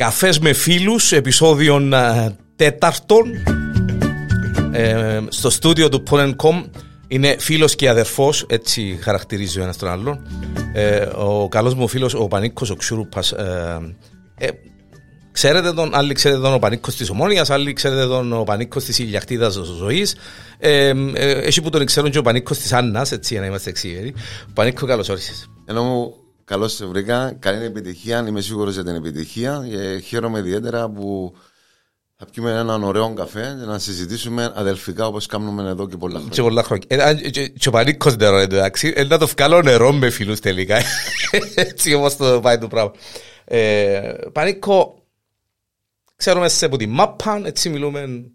Καφές με φίλους, επεισόδιον ε, τέταρτον ε, στο στούντιο του Polen.com είναι φίλος και αδερφός, έτσι χαρακτηρίζει ο ένας τον άλλον. Ε, ο καλός μου φίλος, ο Πανίκος, ο Ξουρούπας, ε, ε, Ξέρετε τον, άλλοι ξέρετε τον ο Πανίκος της Ομόνιας, άλλοι ξέρετε τον ο Πανίκος της Ηλιακτίδας Ζωής. Ε, ε, έχει που τον ξέρουν και ο Πανίκος της Άννας, έτσι για να είμαστε εξήγεροι. Πανίκο, καλώς όρισες. Ενώ μου καλώς σε βρήκα, καλή επιτυχία, είμαι σίγουρος για την επιτυχία και χαίρομαι ιδιαίτερα που θα πιούμε έναν ωραίο καφέ και να συζητήσουμε αδελφικά όπως κάνουμε εδώ και πολλά χρόνια. Και πολλά χρόνια. Ε, και, και ο Πανίκος νερό εντάξει, ε, να το βγάλω νερό με φίλους τελικά. έτσι όπως το πάει το πράγμα. Ε, Πανίκο, Ξέρουμε σε που την μάπα, έτσι μιλούμε,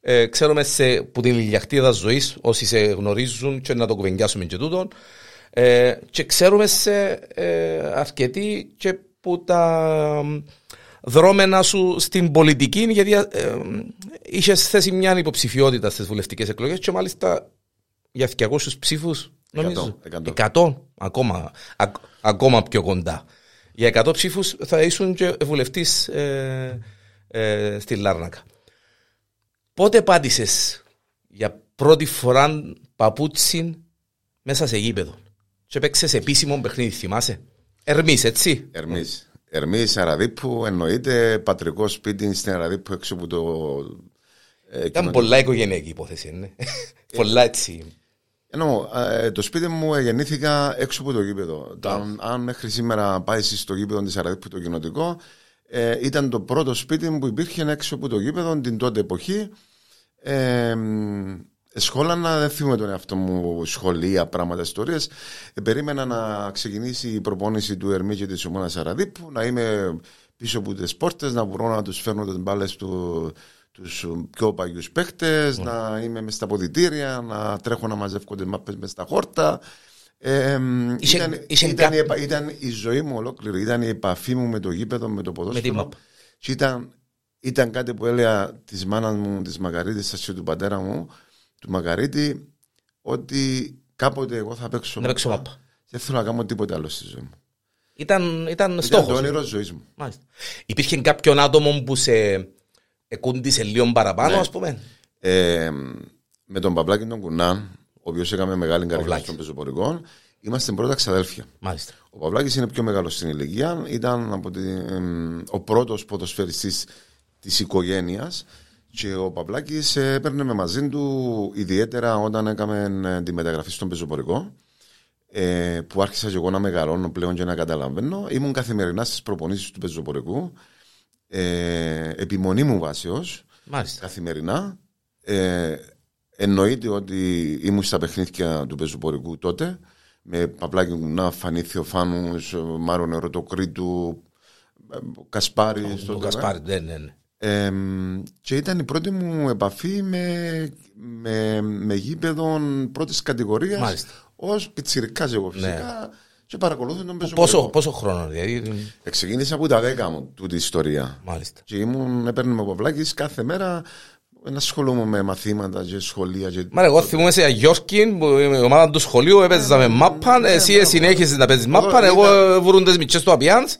ε, ξέρουμε σε που την ηλιακτήδα ζωής, όσοι σε γνωρίζουν και να το κουβεντιάσουμε και τούτον. Ε, και ξέρουμε σε ε, αρκετοί και που τα δρόμενα σου στην πολιτική, γιατί ε, είχες θέσει μια υποψηφιότητα στις βουλευτικές εκλογές και μάλιστα για 200 ψήφους. Νομίζω. 100, 100. ακόμα, α, ακόμα πιο κοντά. Για 100 ψήφους θα ήσουν και βουλευτής ε, ε, στη Λάρνακα. Πότε πάτησε για πρώτη φορά παπούτσι μέσα σε γήπεδο; Και παίξες επίσημο παιχνίδι, θυμάσαι; Ερμής, έτσι; Ερμής. Ερμής Αραδίπου, εννοείται πατρικός σπίτι στην Αραδίπου έξω από το. Ε, Ήταν πολλά οικογενειακή υπόθεση, ναι. πολλά έτσι. Ενώ ε, το σπίτι μου γεννήθηκα έξω από το γήπεδο. Αν, αν μέχρι σήμερα πάει στο γήπεδο της Αραδίπου το κοινοτικό, ε, ήταν το πρώτο σπίτι μου που υπήρχε έξω από το γήπεδο την τότε εποχή. Ε, σχόλανα, δεν θυμούμαι τον εαυτό μου σχολεία, πράγματα, ιστορίες. Ε, περίμενα να ξεκινήσει η προπόνηση του Ερμή και της ομόνας Αραδίπου, να είμαι πίσω από τις πόρτες, να μπορώ να τους φέρνω τις μπάλες του, τους πιο παγιούς παίχτες, να είμαι μες στα ποδητήρια, να τρέχω να μαζεύω τις μάπες μες στα χόρτα. Ε, ήταν, ήταν, ήταν, η ζωή μου ολόκληρη, ήταν η επαφή μου με το γήπεδο, με το ποδόσφαιρο. Και ήταν, ήταν κάτι που έλεγα της μάνας μου, της Μαγαρίτης, και του πατέρα μου, του Μαγαρίτη, ότι κάποτε εγώ θα παίξω. Να παίξω μάπα. Δεν θέλω να κάνω τίποτα άλλο στη ζωή μου. Ήταν, ήταν στόχος. Ήταν το όνειρο ζωής μου. Μάλιστα. Υπήρχε κάποιον άτομο που σε εκούντισε λίγο παραπάνω, ας ναι. πούμε; Ε, με τον Παπλάκη τον Κουνάν, ο οποίος έκαμε μεγάλη καρδιά στον πεζοπορικό. Είμαστε πρώτα ξαδέλφια. Μάλιστα. Ο Παυλάκη είναι πιο μεγάλος στην ηλικία. Ήταν από ο πρώτος ποδοσφαιριστής της οικογένειας. Και ο Παυλάκης έπαιρνε με μαζί του ιδιαίτερα όταν έκαμε τη μεταγραφή στον πεζοπορικό. Ε, που άρχισα και εγώ να μεγαλώνω πλέον και να καταλαβαίνω. Ήμουν καθημερινά στις προπονήσεις του πεζοπορικού. Ε, επιμονή μου βάσεως. Καθημερινά. Ε, Εννοείται ότι ήμουν στα παιχνίδια του πεζοπορικού τότε με Παπλάκη να φανεί Θεοφάνου, Μάρον Ερωτοκρίτου, Κασπάρη. Ο Κασπάρη, ναι, ναι. Ναι. Ε, και ήταν η πρώτη μου επαφή με, με, με γήπεδο πρώτης κατηγορίας ως πιτσυρικά εγώ φυσικά. Ναι. Και παρακολούθησα τον πεζοπορικό. Πόσο, πόσο χρόνο, δηλαδή. Ξεκίνησα από τα δέκα μου τούτη ιστορία. Μάλιστα. Και ήμουν, έπαιρνε με Παπλάκη κάθε μέρα δεν ασχολούμαι με μαθήματα και σχολεία. Και... Μα εγώ θυμούμαι σε Αγιόρκιν που η ομάδα του σχολείου έπαιζα με μάπαν, εσύ συνέχιζες να παίζεις μάπαν, εγώ βρουν τις μητσές του Απιάνς.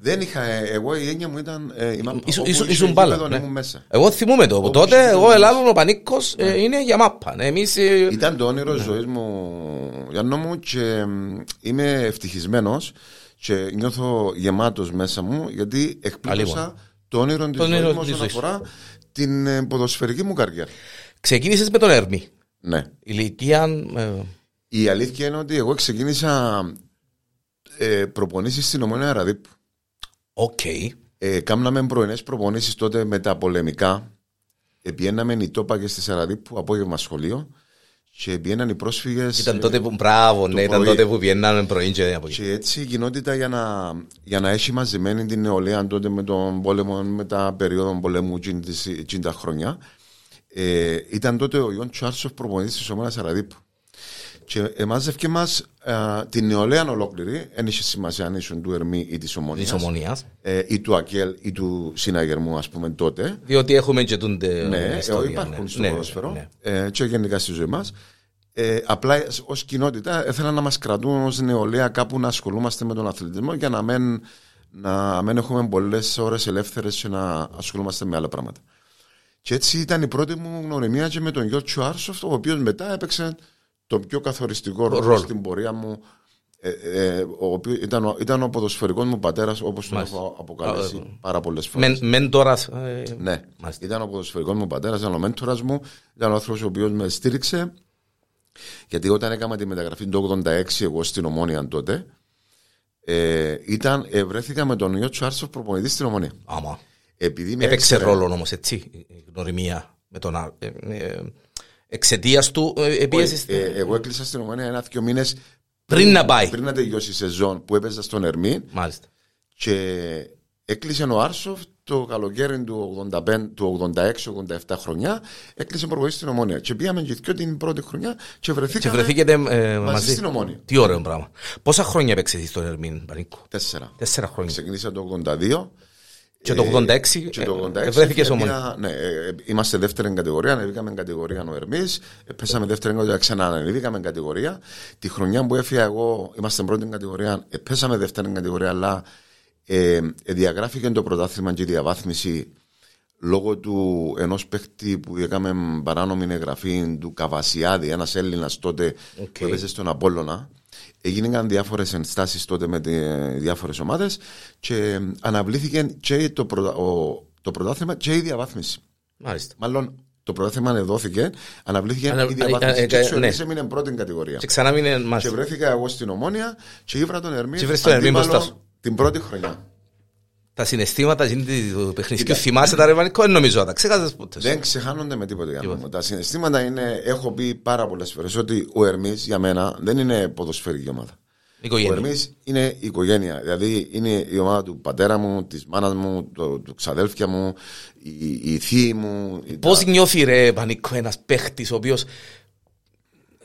Δεν είχα, εγώ η έννοια μου ήταν η μάπα. Ήσουν μπάλα. Εγώ θυμούμαι το, από τότε εγώ Ελλάδων ο Πανίκος είναι για μάπαν. Ήταν το όνειρο ζωής μου, Γιάννο μου, και είμαι ευτυχισμένος και νιώθω γεμάτος μέσα μου γιατί εκπλήρωσα το όνειρο της ζωής μου όσον αφορά την ε, ποδοσφαιρική μου καριέρα. Ξεκίνησες με τον Ερμή. Ναι. Ηλικία. Ε... Η αλήθεια είναι ότι εγώ ξεκίνησα ε, προπονήσεις στην Ομόνια Αραδίπου. OK. Okay. Ε, κάμναμε πρωινές προπονήσεις τότε με τα πολεμικά. Επιέναμε η τόπα και στη Αραδίπου απόγευμα σχολείο. Και πιέναν οι πρόσφυγες. Ήταν τότε που. Μπράβο, ναι, ήταν τότε που πιέναν πρωί και από Και έτσι η κοινότητα για να, για να έχει μαζεμένη την νεολαία τότε με τον πόλεμο, με τα περίοδο πολέμου 50 χρόνια. Ε, ήταν τότε ο Ιον Τσάρσοφ προπονητής της ομάδας Αραδίπου. Και εμάζευκε μας την νεολαία ολόκληρη, δεν είχε σημασία αν ήσουν του Ερμή ή της Ομονίας. Ε, ή του Ακέλ ή του Συναγερμού, ας πούμε τότε. Διότι έχουμε και τον Ναι, ιστορία, υπάρχουν ναι. στο ναι, ποδόσφαιρο ναι. ε, και γενικά στη ζωή μας. Ε, απλά ως κοινότητα ήθελαν να μας κρατούν ως νεολαία κάπου να ασχολούμαστε με τον αθλητισμό για να μην να μην έχουμε πολλές ώρες ελεύθερες και να ασχολούμαστε με άλλα πράγματα. Και έτσι ήταν η πρώτη μου γνωριμία και με τον Γιώργο Άρσοφ, ο οποίος μετά έπαιξε το πιο καθοριστικό ρόλο, Ρόλο. στην πορεία μου. Ε, ε, ο οποίο ήταν, ο- ήταν ο ποδοσφαιρικός μου πατέρας, όπως τον Μάλιστα. έχω αποκαλέσει πάρα πολλές φορές. Μεν- Μέντορας. ε, Ναι, Μάλιστα. ήταν ο ποδοσφαιρικός μου πατέρας, ήταν ο μέντορας μου, ήταν ο άνθρωπος ο οποίος με στήριξε. Γιατί όταν έκανα τη μεταγραφή το 86 εγώ στην Ομόνια τότε, ε, ήταν, ε, βρέθηκα με τον Ιώτσο Άρσοφ προπονητής στην Ομόνια. Άμα. Επειδή με Έπαιξε έξερε- ρόλο όμως, έτσι, η γνωριμία με τον Ά- ε, ε, Εξαιτίας του ε, επίεσης. Όχι, ε, εγώ έκλεισα στην Ομόνια ένα-δυο μήνες Πριν να πάει. πριν να τελειώσει η σεζόν που έπαιζα στον Ερμή Μάλιστα. και έκλεισε ο Άρσοφ το καλοκαίρι του 85 του 86-87 χρονιά έκλεισε προπονητής στην Ομόνια και πήγαμε και δυο την πρώτη χρονιά και Και βρεθήκαμε βρεθήκετε ε, μαζί. στην Ομόνια. Τι ωραίο πράγμα. Πόσα χρόνια έπαιξε εσύ στον Ερμήν, Πανίκο; Τέσσερα. Τέσσερα χρόνια. Ξεκίνησα το 82. Και το Ε, 86 και το 86 ε, βρέθηκες πήγα- ομόνια. Ναι, ε, είμαστε δεύτερη κατηγορία, ανεβήκαμε κατηγορία ο Ερμής. Πέσαμε δεύτερη κατηγορία, ξανά ανεβήκαμε κατηγορία. Τη χρονιά που έφυγα εγώ, είμαστε πρώτη κατηγορία, ε, πέσαμε δεύτερη κατηγορία, αλλά ε, ε, διαγράφηκε το πρωτάθλημα και η διαβάθμιση λόγω του ενός παίχτη που έκαμε παράνομη εγγραφή του Καβασιάδη, ένας Έλληνας τότε Οκ. που έπαιζε στον Απόλλωνα. Έγιναν διάφορες ενστάσεις τότε με διάφορες ομάδες και αναβλήθηκε και το, πρωτα- ο- το πρωτάθλημα και η διαβάθμιση. Μάλιστα. Μάλλον το πρωτάθλημα δόθηκε, αναβλήθηκε Ανα- η διαβάθμιση. ε, ε, και ε, έτσι ο ναι. Ερμής έμεινε πρώτη κατηγορία. Και ξανά μείνε Και μάλιστα. βρέθηκα εγώ στην Ομόνια και ήβρα τον Ερμή Και βρες τον Ερμή μπροστά σου. την πρώτη χρονιά. Τα συναισθήματα γίνει του παιχνιδιού. Θυμάσαι τα ρε Πανίκο, δεν νομίζω να τα ξέχασες ποτέ. σου. Δεν ξεχάνονται με τίποτα. για μένα. Τα συναισθήματα είναι, έχω πει πάρα πολλές φορές ότι ο Ερμής για μένα δεν είναι ποδοσφαιρική ομάδα. Ο Οικογένεια. Ερμής είναι η οικογένεια. Δηλαδή είναι η ομάδα του πατέρα μου, της μάνας μου, το- του ξαδέλφια μου, η, η θεία μου. η- Πώς νιώθει ρε Πανίκο ένας παίχτης ο οποίος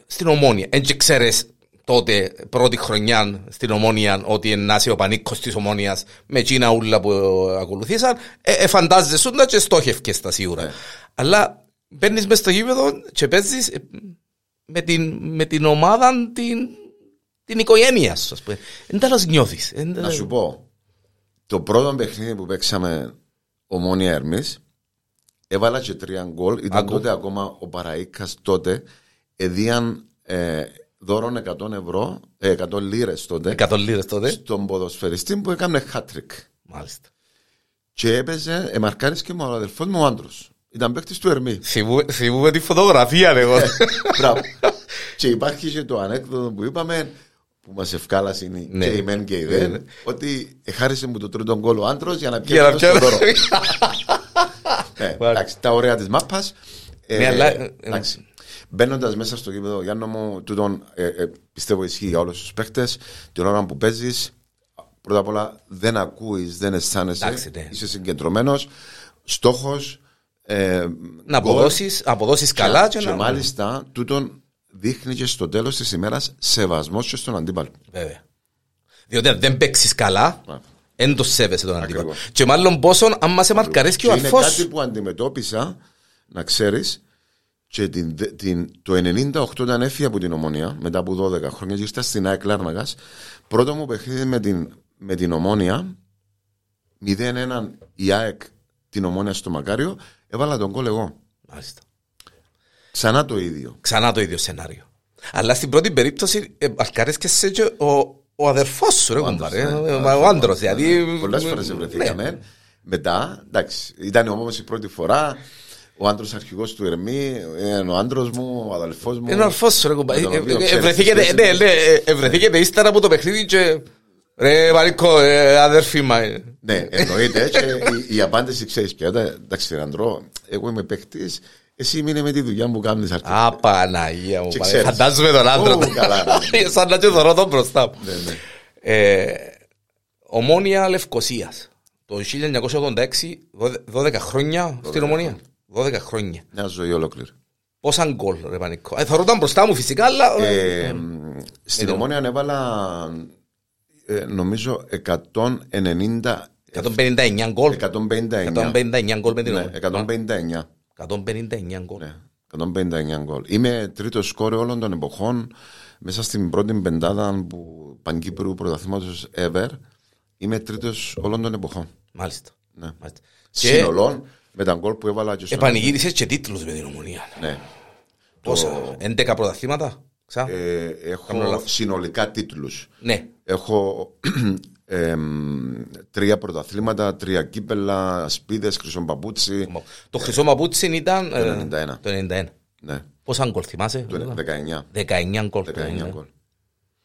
στην Ομόνια, εν και ξέρεις τότε πρώτη χρονιά στην Ομόνια ότι εννάσει ο Πανίκος της Ομόνιας με εκείνα ούλα που ακολουθήσαν ε, ε, φαντάζεσαι να και στόχευκες τα σίγουρα. Αλλά μπαίνεις μες στο γήπεδο και παίζεις ε, με την, με την ομάδα την, την οικογένειας σου ας πούμε. Εν τέλος νιώθεις. Εν Να τέλος- σου πω, το πρώτο παιχνίδι που παίξαμε ομόνια Ερμής έβαλα και τρία γκολ. Ήταν Άκου. τότε ακόμα ο Παραΐκας τότε εδίαν ε, δώρον 100 ευρώ, ε, 100 λίρες τότε 100 λίρες τότε. στον ποδοσφαιριστή που έκανε hat-trick. Μάλιστα. Και έπαιζε, εμαρκάρις και μου ο αδελφός μου ο άντρος. Ήταν παίκτης του Ερμή. Θυμούμε- Θυμούμε τη φωτογραφία εγώ. Μπράβο. και υπάρχει και το ανέκδοτο που είπαμε που μας ευκάλασε είναι Ναι. και η μεν και η Ναι, δεν ναι. ότι χάρισε μου το τρίτο γκολ ο άντρος για να Για να πιάσει το πιάνω. δώρο. Ναι, εντάξει, τα ωραία της μάπας. Ε, Ναι, αλλά, ε, εντάξει. Μπαίνοντας μέσα στο γήπεδο, Γιάννο μου, τούτον, ε, ε, πιστεύω ισχύει για όλους τους παίχτε. Την ώρα που παίζεις, πρώτα απ' όλα δεν ακούεις, δεν αισθάνεσαι. Εντάξει, ναι. Είσαι συγκεντρωμένος. Στόχος. Ε, να γκολ. αποδώσεις, αποδώσεις καλά και, και να... μάλιστα τούτον δείχνει και στο τέλος της ημέρας σεβασμός και στον αντίπαλο. Βέβαια. Διότι αν δεν παίξεις καλά, Ναι. δεν το σέβεσαι τον αντίπαλο. Ακριβώς. Και μάλλον πόσο αν μας εμαρκαρείς και ο Και είναι αρφός κάτι σου. που αντιμετώπισα, να ξέρεις, και την, την, το 98 όταν έφυγα από την Ομόνια, μετά από 12 χρόνια, και ήρθα στην ΑΕΚ Λάρναγας, πρώτο μου παιχνίδι με την, με την Ομόνια, 0-1 η ΑΕΚ την Ομόνια στο Μακάριο, έβαλα τον κόλ εγώ. Μάλιστα. Ξανά το ίδιο. Ξανά το ίδιο σενάριο. Αλλά στην πρώτη περίπτωση εμαρκαρείς και σε και ο, ο αδερφός σου ρε κουμπάρε. ναι. Ε, Ο άντρος δηλαδή. Πολλές φορές βρεθήκαμε. Ναι. Μετά, εντάξει, ήταν όμως η πρώτη φορά. Ο άντρος αρχηγός του Ερμή, είναι ο άντρος μου, ο αδελφός μου. Είναι ο αρφός σου ρε κουμπάρε. Με τον Ε, οποίο ε, ξέρεις Ευρεθήκετε τις ναι, σχέσεις ναι, ε, ευρεθήκετε ύστερα από το παιχνίδι και... Ρε Μαρίκο, ε, αδερφή μα. ε. Ναι, εννοείται. και η, η απάντηση ξέρεις πια. «Τα- Εντάξει, Ραντρό, εγώ είμαι παίχτη. Εσύ μείνε με τη δουλειά που κάνεις αρκετά. Α, Παναγία μου. Και παρέ. ξέρεις. Φαντάζομαι τον άντρα. Ω, καλά, Σαν να και θωρώ τον μπροστά μου. Ναι, ναι. Ε, Ομόνια Λευκοσίας. Το 1986, 12 χρόνια στην Ομόνια. 12 χρόνια. Μια ζωή ολόκληρη. Πόσα γκολ, ρε Πανικό. Ε, θωρώ τον μπροστά μου φυσικά, αλλά... Ε, στην Ομόνια ανέβαλα ε, νομίζω 190. 159 γκολ. 159. 159 γκολ με την Ναι, Ομόνια. 159. 159 γκολ. Ναι, 159 γκολ. Είμαι τρίτο σκόρε όλων των εποχών μέσα στην πρώτη πεντάδα που Παγκύπρου πρωταθλήματος ever. είμαι τρίτος όλων των εποχών. Μάλιστα. Ναι. Μάλιστα. Και Συνολών με τα γκολ που έβαλα και στο. επανηγύρισες και τίτλους με την ομονία. Ναι. Πόσα, 11 πρωταθλήματα. Ξα; Ε, Κάνω έχω λάθος. συνολικά τίτλους. Ναι. Έχω εμ, τρία πρωταθλήματα, τρία κύπελα, σπίδες, χρυσό παπούτσι. Το χρυσό μαπούτσι ήταν Το ε, 91. το 91. Ναι, Πόσα γκολ θυμάσαι. το 19. 19 γκολ. 19 γκολ.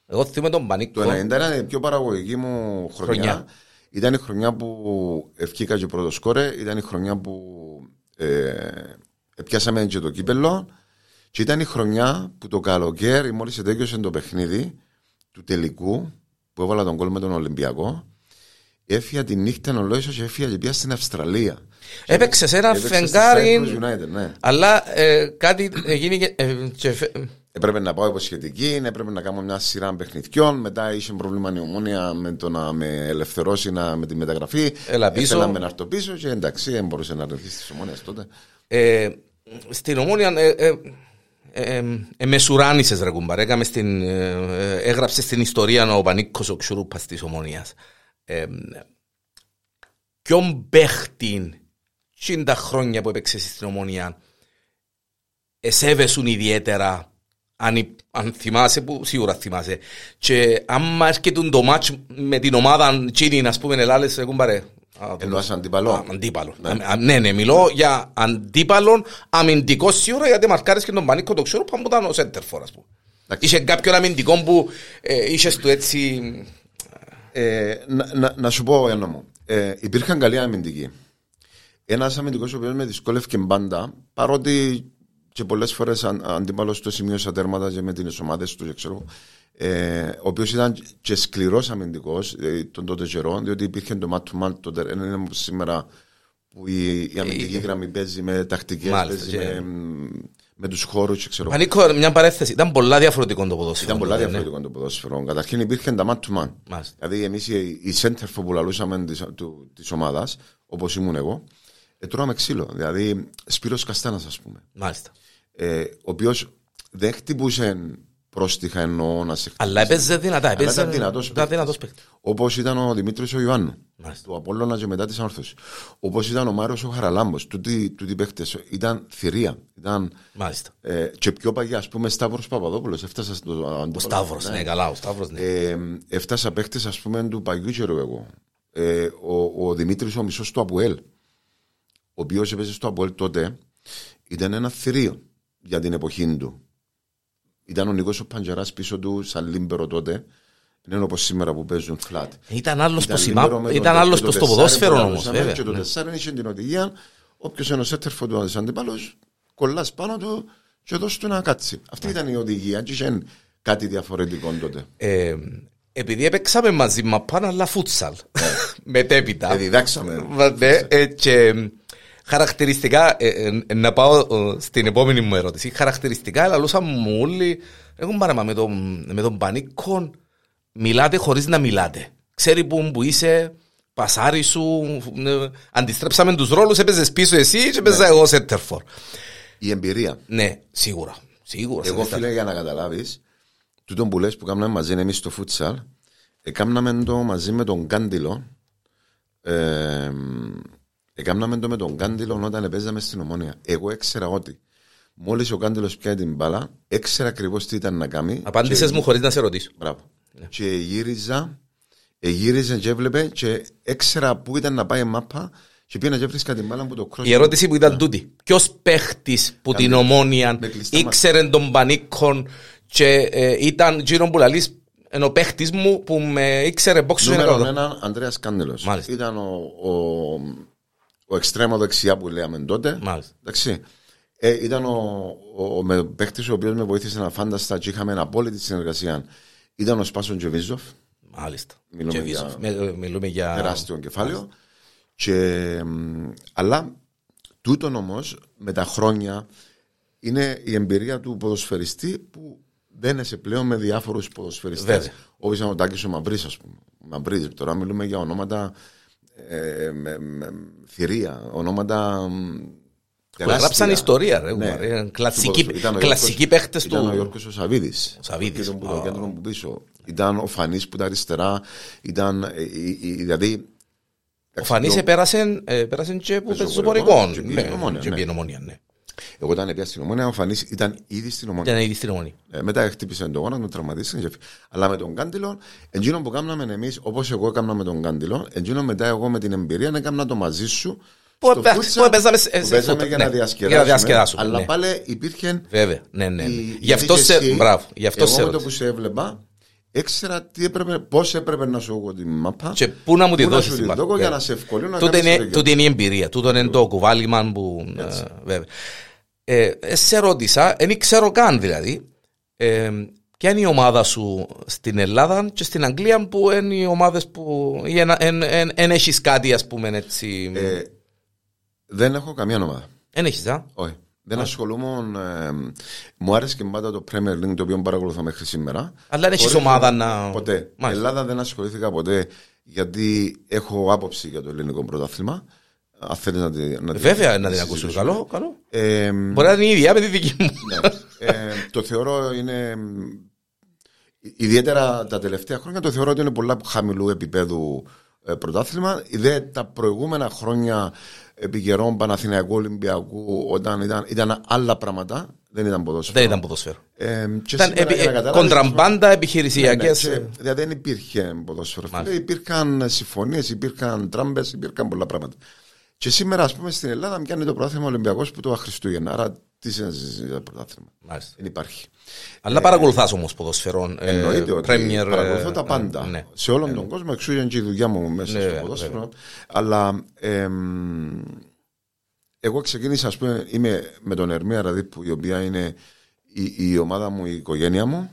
Εγώ θυμάμαι τον Πανίκο. Το 91 είναι η πιο παραγωγική μου χρονιά. Χρονιά. Ήταν η χρονιά που ευκήκα και πρώτο σκόρε, ήταν η χρονιά που ε, πιάσαμε και το κύπελο και ήταν η χρονιά που το καλοκαίρι μόλις ετέγιωσε το παιχνίδι του τελικού που έβαλα τον κόλ με τον Ολυμπιακό έφυγα τη νύχτα ολόισο και έφυγα και πια στην Αυστραλία. Έπαιξες σε ένα Έπαιξα στη φεγγάρι, Cyprus United, ναι. αλλά ε, κάτι έγινε και, ε, και φε- Έπρεπε να πάω υποσχετική, έπρεπε να κάνω μια σειρά παιχνιδιών. Μετά είχε πρόβλημα η ομόνια με το να με ελευθερώσει να, με τη μεταγραφή. Έλα πίσω. Ήθελα να με έρθω πίσω και εντάξει, δεν μπορούσε να έρθει στις ομόνε τότε. ε, στην ομόνια ε, ε, ε, ε, ε, μεσουράνησες ρε κουμπάρε, έκαμε στην, ε, ε, έγραψε στην ιστορία ο Πανίκος ο Ξουρούπας της ομονίας. Ε, ποιον παίχτη τσιν τα χρόνια που έπαιξες στην ομονία εσέβεσουν ιδιαίτερα αν, υ- αν θυμάσαι που σίγουρα θυμάσαι και άμα έρχεται το μάτς με την ομάδα τσίνη ας πούμε ελάλες ρε κουμπάρε α, το- Εννοάς αντίπαλο. Α, Αντίπαλο. Α, Ναι, ναι, μιλώ για αντίπαλον αμυντικό σίγουρα γιατί μαρκάρεις και τον Πανίκο το ξέρω που ήταν ο σέντερφορ ας πούμε. Εντάξει. Είχε κάποιον αμυντικό που ε, είχες του έτσι... Ε, να, να, να σου πω ένα μου. Ε, υπήρχαν καλοί αμυντικοί. Ένας αμυντικός ο οποίος με δυσκόλευκε πάντα, παρότι και πολλές φορές αν, αντίπαλο το σημείωσα τέρματα και με τις ομάδες τους, και ξέρω, ε, ο οποίος ήταν και σκληρός αμυντικός ε, τον τότε καιρό, διότι υπήρχε το mat to mat τότε. Δεν είναι όπως σήμερα που η, η αμυντική γραμμή παίζει με τακτικές, Μάλιστα, παίζει και- με, με τους χώρους, ξέρω. Πανίκο, μια παρέθεση, ήταν πολλά διαφορετικό το ποδόσφαιρο. Ήταν πολλά τότε, ναι. διαφορετικό το ποδόσφαιρο. Καταρχήν υπήρχε τα mat to man. Μάλιστα. Δηλαδή, εμείς οι, οι center που λαλούσαμε της ομάδας, όπως ήμουν εγώ, ε, τρώαμε ξύλο. Δηλαδή, Σπύρος Καστάνας, ας πούμε. Μάλιστα. Ε, ο οποίος δεν χτυπούσε πρόστιχα εννοώ να σε Αλλά έπαιζε δυνατά. Αλλά Έπαιζε, ήταν δυνατός ήταν παίκτης. δυνατός παίκτης. Όπως ήταν ο Δημήτρης ο Ιωάννου. Μάλιστα. Του Απόλλωνα και μετά της Ανόρθωσης. Όπως ήταν ο Μάριος ο Χαραλάμπος. Τούτοι τούτοι παίχτε ήταν θηρία. Ήταν Μάλιστα. ε, και πιο παγιά, ας πούμε, Σταύρος Παπαδόπουλος. Έφτασα στο Ο Σταύρος, ναι, καλά, ο Σταύρος, ναι. ε, έφτασα παίχτε, ας πούμε, του παγιού καιρού εγώ. Ε, ο, ο Δημήτρης ο μισός του Αποέλ, ο οποίος έπαιζε στο Αποέλ τότε, ήταν ένα θηρίο για την εποχή του. Ήταν ο Νικό ο Παντζαράς πίσω του, σαν λίμπερο τότε. Δεν είναι όπως σήμερα που παίζουν flat. Ήταν άλλος Ήταν στο λίμπερο σημά, με ήταν το- άλλος με το στο τεσσάρι ποδόσφαιρο που όμως, λαλούσαμε βέβαια. Και το Ναι. τεσσάρι είχε την οδηγία, όποιος είναι ο σέτερφο του αντίπαλο, κολλάς πάνω του και δώσ' του να κάτσει. Αυτή ήταν η οδηγία, και είχε κάτι διαφορετικό τότε. Ε, επειδή έπαιξαμε μαζί μα πάνω, αλλά φούτσαλ. Μετέπειτα. Ε, διδάξαμε. Μα, ναι, ε, και χαρακτηριστικά, ε, ε, να πάω ε, στην επόμενη μου ερώτηση. Χαρακτηριστικά, λαλούσαν μου όλοι, έχουν παράμα με τον, με τον Πανίκο, μιλάτε χωρίς να μιλάτε. Ξέρει που, που είσαι, πασάρι σου, ε, αντιστρέψαμε τους ρόλους, έπαιζες πίσω εσύ και έπαιζα εγώ σέντερφορ. Η εμπειρία. Ναι, σίγουρα. Σίγουρα. Εγώ, σαφέστατα. φίλε, για να καταλάβεις, τούτο που λες που κάναμε μαζί εμείς στο φούτσαλ, έκαναμε το μαζί με τον Κάντιλο. Ε, έκαναμε το με τον Κάντιλο όταν παίζαμε στην ομόνια. Εγώ έξερα ότι μόλις ο Κάντιλος πιάει την μπάλα, έξερα ακριβώς τι ήταν να κάνει. Απάντησες και- μου χωρίς να σε ρωτήσω. Μπράβο. Και γύριζα, ε, γύριζε και έβλεπε και έξερα πού ήταν να πάει η μάπα και πήγαινα και έβρισκα την μπάλα που το κρόσι. Η ερώτηση που ήταν τούτη. Ποιος παίχτης που την ομόνια με κλειστά ήξερε τον Πανίκον και ε, ήταν γύρω που λαλείς ενώ ο παίχτης μου που με ήξερε πόξο είναι Νούμερο κάτω. ένα, Ανδρέας Κάντελο. Μάλιστα. Ήταν ο, ο, ο εξτρέμο δεξιά που λέμε τότε. Μάλιστα. Εντάξει. Ε, ήταν ο, ο, ο με παίχτη ο οποίος με βοήθησε να φάνταστα και είχαμε απόλυτη συνεργασία. Ήταν ο Σπάσο Τζεβίζοφ, Μάλιστα. Μιλούμε Και για- Βίσοφ. Με- ε, Μιλούμε για. τεράστιο κεφάλαιο. Και, μ, αλλά τούτον όμως με τα χρόνια είναι η εμπειρία του ποδοσφαιριστή που μπαίνεσαι πλέον με διάφορους ποδοσφαιριστές. Βέβαια. Όπως ήταν ο Τάκης ο Μαμπρί, ας πούμε. Μαμπρί, τώρα μιλούμε για ονόματα ε, με, με, θηρία, ονόματα. μ, τεράστια. γράψαν ιστορία, ρε, Ναι. κουμπάρε. Του Κλασικοί- ποδοσφαίρου. Ήταν ο κλασικοί Γιώργος- παίχτες Ήταν ο του- Γιώργος ο Σαβίδης. Ο Σαβίδης. Ήταν που Α. το κέντρο που πίσω. Ήταν ο Φανής που ήταν αριστερά. Ήταν, ε, ε, ε, δηλαδή... Ο Φανής το- επέρασε ε, πέρασε και που Πεζοπορικό, πεζοπορικό. και πήγε Ναι, Ομόνια, και ναι. πήγε Ομόνια, ναι. Εγώ όταν έπια στην Ομόνια, ο Φανής ήταν ήδη στην Ομόνια. Ήταν ήδη στην Ομόνια. Ε, μετά χτύπησε τον γόνατο, με τραυματίστηκε. και έφυγε. Αλλά με τον Κάντιλο, εκείνο που κάναμε εμείς, όπως εγώ έκανα με τον Κάντιλο, εκείνο μετά εγώ με την εμπειρία να έκανα το μαζί σου. Που στο επέ- φούτσα, που παίζαμε σε- που σε παίζαμε φούτσα, για ναι. να Για να διασκεδάσουμε. διασκεδάσουμε, Αλλά ναι. πάλι υπήρχε. Βέβαια, ναι, ναι. ναι. η- Γι' αυτό γιατί και σε. εσύ, Μπράβο, γι' αυτό εγώ σε με το που ρώτησα. σε έβλεπα, έξερα τι έπρεπε, πώς έπρεπε να σου έχω την μαπά. Και πού να μου τη Πού να δώσεις σου την τη μπάλα. δώκω για Βέβαια. να σε ευκολύνω να Τούτη κάνεις είναι, το τούτη είναι η εμπειρία. Τούτο είναι το κουβάλιμα που. ε, βέβαια. Ε, ε, σε ρώτησα, δεν ξέρω καν δηλαδή. Ε, ποια είναι η ομάδα σου στην Ελλάδα και στην Αγγλία που είναι οι ομάδες που. ή εν, εν, εν, εν έχεις κάτι, ας πούμε έτσι. Ε, δεν έχω καμία ομάδα. Εν έχεις, α; Όχι. Δεν ασχολούμαι. Ε, μου άρεσε και πάντα το Premier League το οποίο παρακολουθώ μέχρι σήμερα. Αλλά δεν έχεις Χωρίς ομάδα να- να. Ποτέ. Μάλιστα. Ελλάδα δεν ασχολήθηκα ποτέ γιατί έχω άποψη για το ελληνικό πρωτάθλημα. Αν θέλεις να, τη- να τη- Βέβαια, να την τη ακούσω. συζητήσουμε. Καλό, καλό. Ε, Μπορεί να είναι η ίδια με τη δική μου. ναι. Ε, το θεωρώ είναι. Ιδιαίτερα τα τελευταία χρόνια το θεωρώ ότι είναι πολλά χαμηλού επίπεδου ε, πρωτάθλημα. Ιδέα τα προηγούμενα χρόνια επί καιρών Παναθηναϊκού Ολυμπιακού όταν ήταν, ήταν άλλα πράγματα. Δεν ήταν ποδόσφαιρο. Δεν ήταν ποδοσφαίρο. Ε, και Ήταν σήμερα, επι- για να ε, καταλάβεις, κοντραμπάντα ναι, επιχειρησιακές. ναι, και- δηλαδή δεν υπήρχε ποδόσφαιρο. φίλε. Μάλιστα. Υπήρχαν συμφωνίες, υπήρχαν τράμπες, υπήρχαν πολλά πράγματα. Και σήμερα, ας πούμε, στην Ελλάδα πιάνει το πρωτάθλημα Ολυμπιακός που το Χριστούγεννα. Άρα τι είναι το πρωτάθλημα. Δεν υπάρχει. Αλλά παρακολουθάς όμως ποδοσφαιρών. ε, Εννοείται ότι Premier, παρακολουθώ ε, τα πάντα. ναι. Σε όλον τον κόσμο, εξού είναι και η δουλειά μου μέσα Ναι, στο ποδόσφαιρο. Αλλά εμ, εγώ ξεκίνησα, ας πούμε, είμαι με τον Ερμία Ραδίπου, η οποία είναι η, η ομάδα μου, η οικογένεια μου.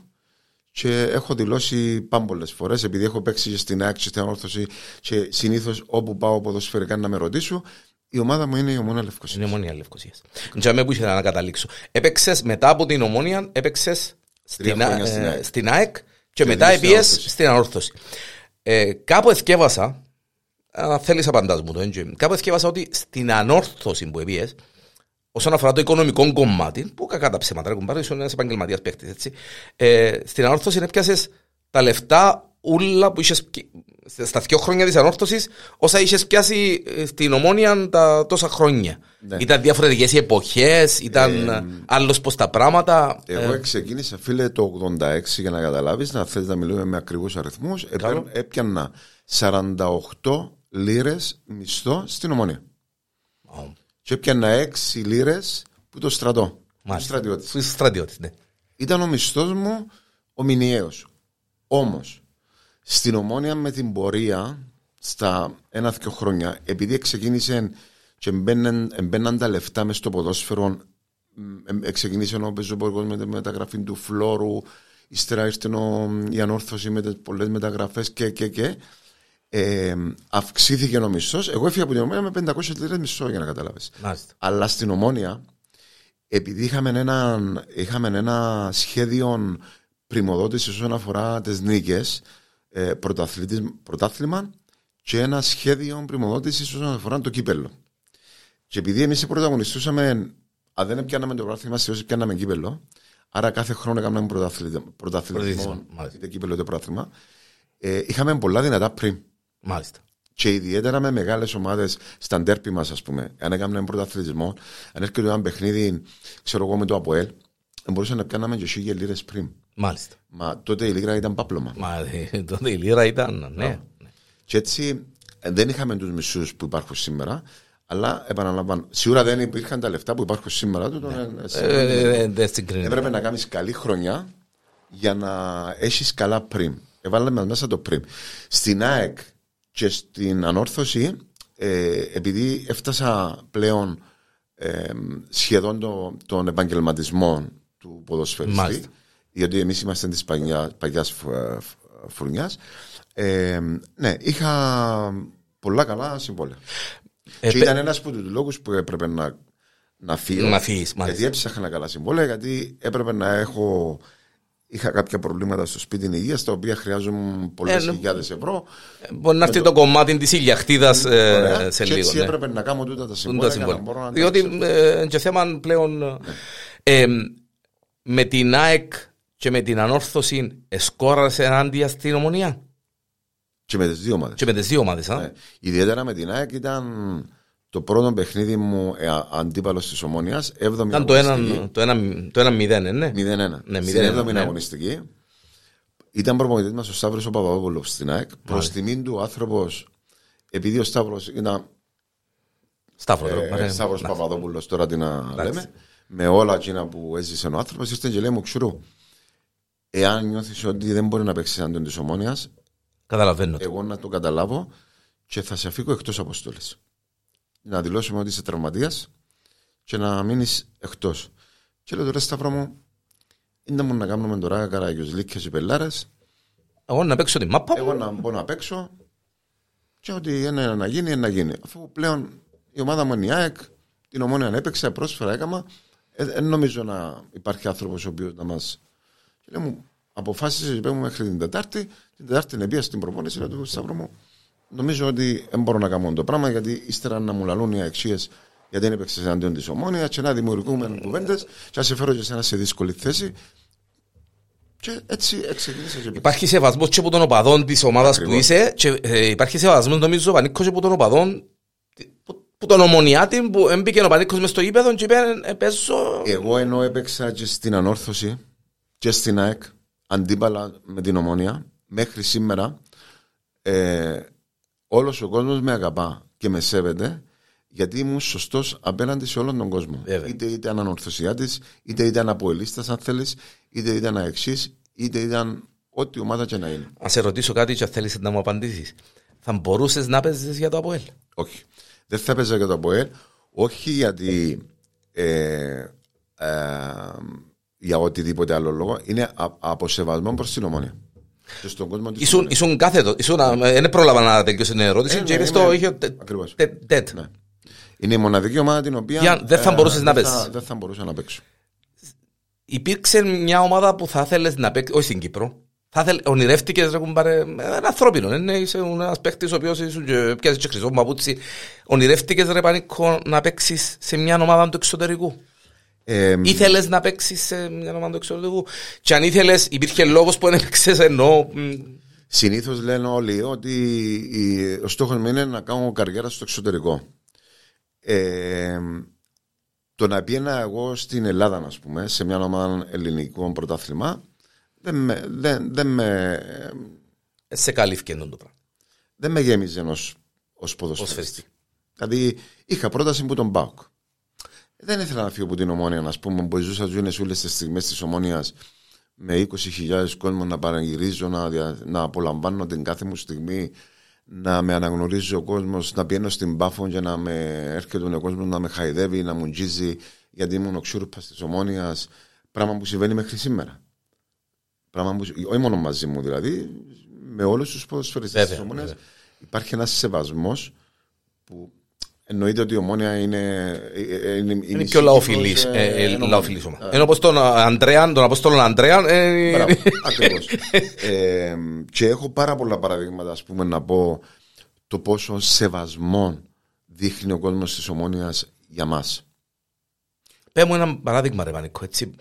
Και έχω δηλώσει πάμπολε φορές, επειδή έχω παίξει και στην ΑΕΚ και στην όρθωση και συνήθως όπου πάω ποδοσφαιρικά να με ρωτήσω, η ομάδα μου είναι η Ομόνα Λευκοσίας. Είναι η ομόνια Λευκοσίας. Για με που ήθελα να καταλήξω. Έπαιξες μετά από την ομόνια, έπαιξες στην, χρόνια Α- στην ε, ΑΕΚ. στην ΑΕΚ και, Και μετά δύο στην επίες Ανόρθωση. στην ανόρθωση. Ε, κάπου εθκεύασα, αν θέλεις απαντάς μου το, έτσι. κάπου εθκεύασα ότι στην ανόρθωση που επίες, όσον αφορά το οικονομικό κομμάτι, που κακά τα ψέματα, ρε κουμπάρε, ήσουν ένας επαγγελματίας παίκτης, έτσι. Ε, στην ανόρθωση έπιασες τα λεφτά ούλα που είχες πι- στα δύο χρόνια της ανόρθωσης όσα είχες πιάσει ε, στην ομόνια τα τόσα χρόνια. Ναι. Ήταν διαφορετικές οι εποχές, ήταν Ε, άλλος πως τα πράγματα. Εγώ Ε, ξεκίνησα, φίλε, το 86 για να καταλάβεις, να θέλεις να μιλούμε με ακριβούς αριθμούς. Καλό. Έπιανα 48 λίρες μισθό στην Ομόνια. ω, Και έπιανα 6 λίρες που το στρατό. Του μάλιστα. στρατιώτης. Είσαι στρατιώτης, ναι. Ήταν ο μισθός μου ο μηνιαίος. Όμως, στην Ομόνια με την πορεία, στα ένα-δυο χρόνια, επειδή ξεκίνησε και μπαίναν, μπαίναν τα λεφτά μες στο ποδόσφαιρο, μ, ε, ξεκίνησε ο πεζοπορικός με τη μεταγραφή του Φλόρου, ύστερα ήρθε ο- η ανόρθωση με τις πολλές μεταγραφές και, και, και. Ε, αυξήθηκε ο μισθός. Εγώ έφυγα από την Ομόνια με 500 λίρες μισθό για να καταλάβεις. Μάλιστα. Αλλά στην Ομόνια, επειδή είχαμε ένα, είχαμε ένα σχέδιο πρημοδότησης όσον αφορά τις νίκες, ε, πρωταθλητής- πρωτάθλημα και ένα σχέδιο πρημοδότησης όσον αφορά το κύπελο. Και επειδή εμείς πρωταγωνιστούσαμε, αν δεν πιάναμε το πρωτάθλημα, σε όσοι πιάναμε κύπελο, άρα κάθε χρόνο έκαναμε πρωταθλητισμό, Πρωταθλητισμό, μάλιστα. είτε κύπελο είτε πρωτάθλημα, ε, είχαμε πολλά δυνατά πριν. Μάλιστα. Και ιδιαίτερα με μεγάλες ομάδες στα ντέρπι μας, ας πούμε. Αν έκαναμε πρωταθλητισμό, αν έρχεται ένα παιχνίδι, ξέρω εγώ, με το ΑΠΟΕΛ, μπορούσαμε να πιάναμε και σίγε λίρε πριν. Μάλιστα. Μα τότε η λίρα ήταν πάπλωμα. Μα ε, τότε η λίρα ήταν, ναι. Και έτσι ε, δεν είχαμε τους μισούς που υπάρχουν σήμερα, αλλά επαναλαμβάνω, σίγουρα δεν υπήρχαν τα λεφτά που υπάρχουν σήμερα. τούτο, ε, Ε, ε, ε, Δεν συγκρίνεται. Έπρεπε να κάνεις καλή χρονιά για να έχεις καλά πριν. Έβαλαμε μέσα το πριν. Στην ΑΕΚ και στην ανόρθωση, ε, επειδή έφτασα πλέον ε, σχεδόν το, τον επαγγελματισμό του ποδοσφαιριστή, Μάλιστα. γιατί εμείς είμαστε της παγιά, παγιάς φου- φουρνιάς, ε, ναι, είχα πολλά καλά συμβόλαια. Ε, και πε- ήταν ένας από τους λόγους που έπρεπε να, να φύγω. Να φύγεις, μάλιστα. Γιατί έψαχνα καλά συμβόλαια, γιατί έπρεπε να έχω είχα κάποια προβλήματα στο σπίτι υγείας τα οποία χρειάζομαι πολλές Ε, ναι. χιλιάδε ευρώ. Ε, Μπορεί να έρθει το κομμάτι της ηλιαχτίδας Ωραία. σε και λίγο. έτσι ναι. έπρεπε να κάνω τούτα τα Τούν τα συμβόλαια για να συμβόλαια. μπορώ να Διότι αντέξω. ε, είναι και θέμα πλέον. ε, με την ΑΕΚ και με την ανόρθωση εσκόρασε ενάντια στην ομονία. Και με τις δύο ομάδες. Και με τις δύο ομάδες. Ναι. Ιδιαίτερα με την ΑΕΚ ήταν το πρώτο παιχνίδι μου ε, αντίπαλος της Ομόνιας. Ήταν το ένα, το ένα, το ένα μηδέν, ε, ναι. 0-1. Ναι, Στην 0-1, 7η ναι. αγωνιστική. Ήταν προπονητής μας ο Σταύρος ο Παπαδόπουλος στην ΑΕΚ. Προς τιμήν του άνθρωπος, επειδή ο Σταύρος ήταν Σταύρος. ε, τώρα, ναι. Σταύρο Παπαδόπουλος, τώρα τι να λέμε, με όλα εκείνα που έζησε ο άνθρωπος, ήρθε και λέει μου ξουρού. Εάν νιώθεις ότι δεν μπορεί να παίξεις αντίον της Ομόνιας, Καταλαβαίνω. το. εγώ να το καταλάβω και θα σε αφήκω εκτός αποστολή. Να δηλώσουμε ότι είσαι τραυματίας και να μείνεις εκτός. Και λέω τώρα Σταύρο μου, είναι μου να κάνουμε τώρα καράγιο λίκε και πελάρες. Εγώ να παίξω τη μάπα Εγώ μου. να μπω να παίξω και ότι είναι να γίνει, είναι να γίνει. Αφού πλέον η ομάδα μου είναι η ΑΕΚ, την ομόνια έπαιξε, πρόσφερα έκαμα. Ε, δεν νομίζω να υπάρχει άνθρωπος ο οποίος να μα. Και λέω μου, αποφάσισε και μου μέχρι την Τετάρτη. Την Τετάρτη είναι πια στην προπόνηση. Λέω του Σταύρο μου, νομίζω ότι δεν μπορώ να κάνω το πράγμα γιατί ύστερα να μου λαλούν οι αξίες γιατί δεν έπαιξες εναντίον της ομόνιας και να δημιουργούμε κουβέντες και να σε φέρω και εσένα σε δύσκολη θέση. Και έτσι ξεκίνησα και Υπάρχει σεβασμός και από τον οπαδόν της ομάδας που Ακριβώς. είσαι και ε, υπάρχει σεβασμός νομίζω Πανίκος και από τον οπαδόν που, που τον ομονιάτη που έμπηκε ο Πανίκος μες στο γήπεδο και είπε ε, παίζω Εγώ ενώ έπαιξα και στην ανόρθωση και στην ΑΕΚ αντίπαλα με την ομόνια μέχρι σήμερα ε, όλος ο κόσμος με αγαπά και με σέβεται γιατί ήμουν σωστός απέναντι σε όλον τον κόσμο. Βέβαια. Είτε ήταν ανορθωσιάτη, είτε ήταν αποελίστας, αν θέλεις, είτε ήταν αεξής, είτε ήταν ό,τι ομάδα και να είναι. Να σε ρωτήσω κάτι και αν θέλεις να μου απαντήσεις θα μπορούσες να παίζεις για το ΑΠΟΕΛ Όχι. Δεν θα έπαιζα για το ΑΠΟΕΛ. Όχι γιατί ε, ε, για οτιδήποτε άλλο λόγο. Είναι α, από σεβασμό προς την ομόνια. Και στον κόσμο της Ήσουν, Ομόνοιας. ήσουν κάθετο, ήσουν, ε, δεν πρόλαβα να τελειώσει την ερώτηση Ε, και ναι, είπες είμαι- το είχε τε- ακριβώς. τε- τετ. Ναι. Είναι η μοναδική ομάδα την οποία. Για- δεν θα μπορούσες να δεν παίζεις. θα- Δεν θα μπορούσα να παίξω. Υπήρξε μια ομάδα που θα θέλεις να παίξεις, όχι στην Κύπρο, θα θέλ, ονειρεύτηκες ρε κουμπάρε, ένα ανθρώπινο, είναι, είσαι ένας παίκτης ο οποίος ήσουν και πιάσεις και χρυσό μαπούτσι, ονειρεύτηκες ρε Πανίκο να παίξεις σε μια ομάδα του εξωτερικού; Ε, Ήθελες να παίξεις σε μια ομάδα του εξωτερικού; Και αν ήθελες υπήρχε λόγος που δεν έπαιξες ενώ μ, Συνήθως λένε όλοι ότι η- ο στόχος μου είναι να κάνω καριέρα στο εξωτερικό. Ε, το να πήγαινα εγώ στην Ελλάδα, ας πούμε, σε μια ομάδα ελληνικό πρωτάθλημα, δεν με, δεν, δεν με, σε καλύφθηκε εντός το πράγμα. δεν με γέμιζε ω ως ποδοσφαιριστή. Ποδοσφαιριστή. Δηλαδή, είχα πρόταση που τον Μπάουκ. Δεν ήθελα να φύγω από την ομόνια, α πούμε, που ζούσα ζούνε όλες τις στιγμές της ομόνιας με 20.000 κόσμο να παραγυρίζω, να, δια- να απολαμβάνω την κάθε μου στιγμή, να με αναγνωρίζει ο κόσμος, να πηγαίνω στην Πάφο και να με έρχεται ο κόσμος να με χαϊδεύει, να μου τζίζει, γιατί ήμουν ο ξούρπα της ομόνιας. Πράγμα που συμβαίνει μέχρι σήμερα. Πράγμα που, όχι μόνο μαζί μου δηλαδή, με όλους τους ποδοσφαιριστές της Βέβαια, ομόνιας. βέβαια. Υπάρχει ένας σεβασμός που εννοείται ότι η ομόνια είναι. ε, ε, είναι, Είναι πιο λαοφιλής, ε, ε, λαοφιλής ομάδα. Ενώ πως τον Αντρέαν, τον Απόστολο Αντρέαν, ε, Ακριβώς. ε, και έχω πάρα πολλά παραδείγματα, ας πούμε, να πω το πόσο σεβασμό δείχνει ο κόσμος της ομόνοια για μας. Πες μου ένα παράδειγμα ρε Πανίκο, έτσι,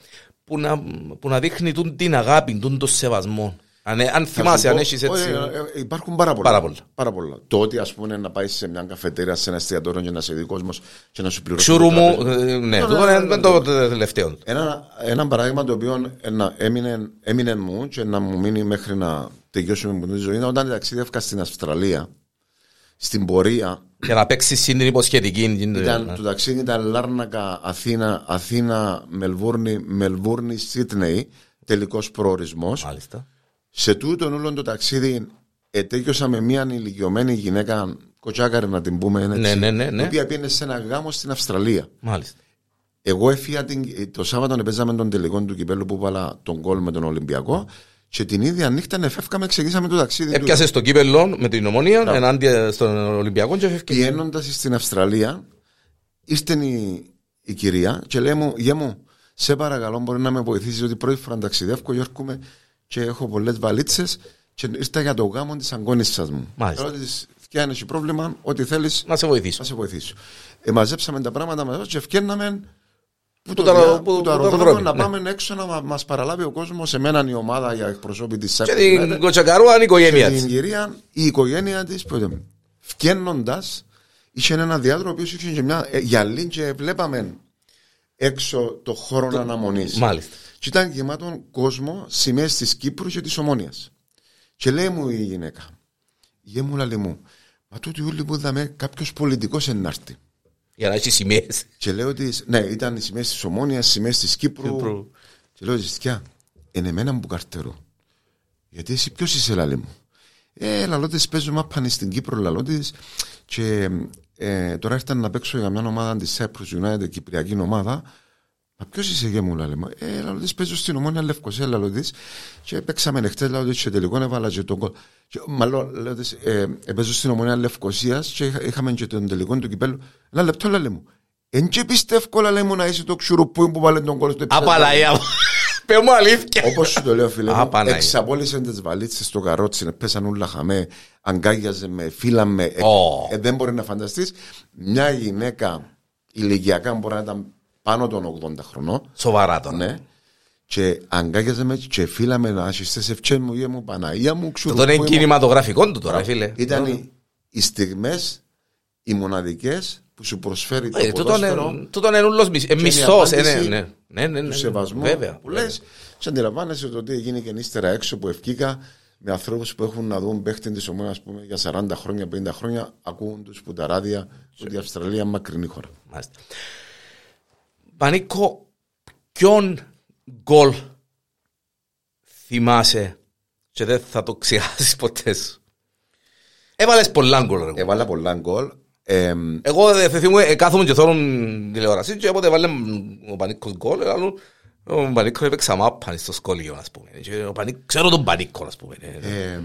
που να, που να δείχνει τούν την αγάπη, τούν το σεβασμό. Αν, ε, αν θυμάσαι, αν έχεις έτσι... υπάρχουν πάρα πολλά. Πάρα πολλά. Πάρα πολλά. Το ότι, ας πούμε, να πάεις σε μια καφετέρια, σε ένα εστιατόριο και να σε δει κόσμος και να σου πληρώσει. Ξούρου το μου, τραπέζι. ε, ναι, Ναι, τούτο ναι, ναι, είναι ναι, το ναι. τελευταίο. Ένα, ένα παράδειγμα το οποίο ένα, έμεινε, έμεινε μου και να μου μείνει μέχρι να τελειώσουμε με τη ζωή είναι όταν ταξίδευκα στην Αυστραλία. Στην πορεία Για να παίξεις στην υποσχετική. ήταν, ναι. το ταξίδι ήταν Λάρνακα, Αθήνα, Αθήνα, Μελβούρνη, Μελβούρνη, Σίτνεϊ, τελικός προορισμός. Μάλιστα. Σε τούτον όλο το ταξίδι ετέκειωσα με μια ηλικιωμένη γυναίκα, κοτσάκαρη να την πούμε έτσι, Ναι, ναι, ναι, ναι. η οποία πήγαινε σε ένα γάμο στην Αυστραλία. Μάλιστα. Εγώ έφυγα την, το Σάββατο παίζαμε τον τελικό του κυπέλου που βάλα τον κόλ με τον Ολυμπιακό και την ίδια νύχτα εφεύκαμε, ξεκινήσαμε το ταξίδι του. Έπιασες το κύπελο με την ομονία ενάντια στον Ολυμπιακό και έφευκε. Πηγαίνοντας στην Αυστραλία, ήρθε η, η κυρία και λέει μου, γε μου, Σε παρακαλώ, μπορεί να με βοηθήσεις, ότι πρώτη φορά ταξιδεύω και έρχομαι και έχω πολλές βαλίτσες και ήρθα για το γάμο της αγκόνισσα μου. Μάλιστα. Λέω της, «Φκιά, αν έχει πρόβλημα, ό,τι θέλεις Να σε βοηθήσω. να σε βοηθήσω. Ε, μαζέψαμε τα πράγματα μαζί και ευκαιρνάμε που το το, αερο- δια- που- που το που το αεροδρόμιο αεροδρόμιο, να ναι. πάμε έξω να μα παραλάβει ο κόσμος σε μένα η ομάδα για εκπροσώπη της Και την Κοτσακαρούα είναι η και οικογένεια την της. κυρία, η οικογένεια της, φκένοντα, είχε ένα διάδρομο που είχε και μια ε, γυαλί και βλέπαμε έξω το χώρο αναμονής. Μάλιστα. Και ήταν γεμάτο κόσμο σημαίε της Κύπρου και της Ομόνιας. Και λέει μου η γυναίκα, γε μου λαλή μου, μα τούτοι όλοι που είδαμε κάποιος πολιτικός ενάρτη. Για να έχει σημαίες. Και λέω ότι ναι, ήταν οι σημαίες της Ομόνιας, οι σημαίες της Κύπρου. Κύπρου. Και λέω Ζηστιά, είναι εμένα που καρτερώ. Γιατί εσύ ποιος είσαι, λαλή μου; Ε, λαλότες παίζω μάπανε στην Κύπρο, λαλότες. Και ε, τώρα ήρθαν να παίξω για μια ομάδα της Cyprus United, κυπριακή ομάδα. Μα ποιος είσαι, γε μου, λαλή μου. Ε, λαλότε παίζω στην Ομόνια Λευκοσία, λαλότε. Και παίξαμε νεχτές, λαλότε, και τελικό έβαλα και τον κόλ. Και, Μάλλον, λαλότε, ε, ε, παίζω στην Ομόνια Λευκοσίας και είχα- είχαμε και τον τελικό του κυπέλου. Ένα λεπτό, λαλή μου. Εν και πιστεύω, λαλή μου, να είσαι το ξουρουπούι που βάλε τον κόλ στο επίπεδο. Απαλαία μου. Πες μου αλήθεια. Όπως σου το λέω, φίλε Α, μου, Παναγία. εξαπόλυσαν τις βαλίτσες στο καρότσι, πέσαν όλα χαμέ, αγκάγιαζε με, φύλαμε. Ε, Ω. ε, δεν μπορεί να φανταστείς μια γυναίκα ηλικιακά μπορεί να ήταν πάνω των 80 χρονών. Σοβαρά τώρα. Ναι. Και αγκάγιαζε με και φύλαμε να στις ευχές μου, γε μου, Παναγία μου, Το ξουρου. τώρα είναι κινηματογραφικό του τώρα, φίλε. Ήταν οι, οι στιγμές, οι μοναδικές που σου προσφέρει το Ε, τούτον ποδόσφαιρο είναι- Τούτον είναι ούλος μισ- ε, η μισθός. ε, απάντηση ναι, ναι, ναι, ναι, του ναι, σεβασμού Βέβαια. που λες. Σε αντιλαμβάνεσαι το τι έγινε και ύστερα έξω που ευκήκα με ανθρώπους που έχουν να δουν παίχτη της ομόνας ας πούμε, για 40 χρόνια, 50 χρόνια, ακούουν τους που τα ράδια ότι η Αυστραλία είναι μακρινή χώρα. Μάλιστα. Πανίκο, ποιον γκολ θυμάσαι και δεν θα το ξεχάσεις ποτέ σου; Έβαλες πολλά γκολ. ρε. Έβαλα πολλά γκολ. Ε, Εγώ δεν θυμούμαι, ε, κάθομαι και θέλω τηλεόραση και όποτε έβαλε ο Πανίκος γκολ, έλεγαν, ο Πανίκος έπαιξα μάπα στο σχολείο, ας πούμε. Και ο Πανίκος, ξέρω τον Πανίκο, ας πούμε. ε,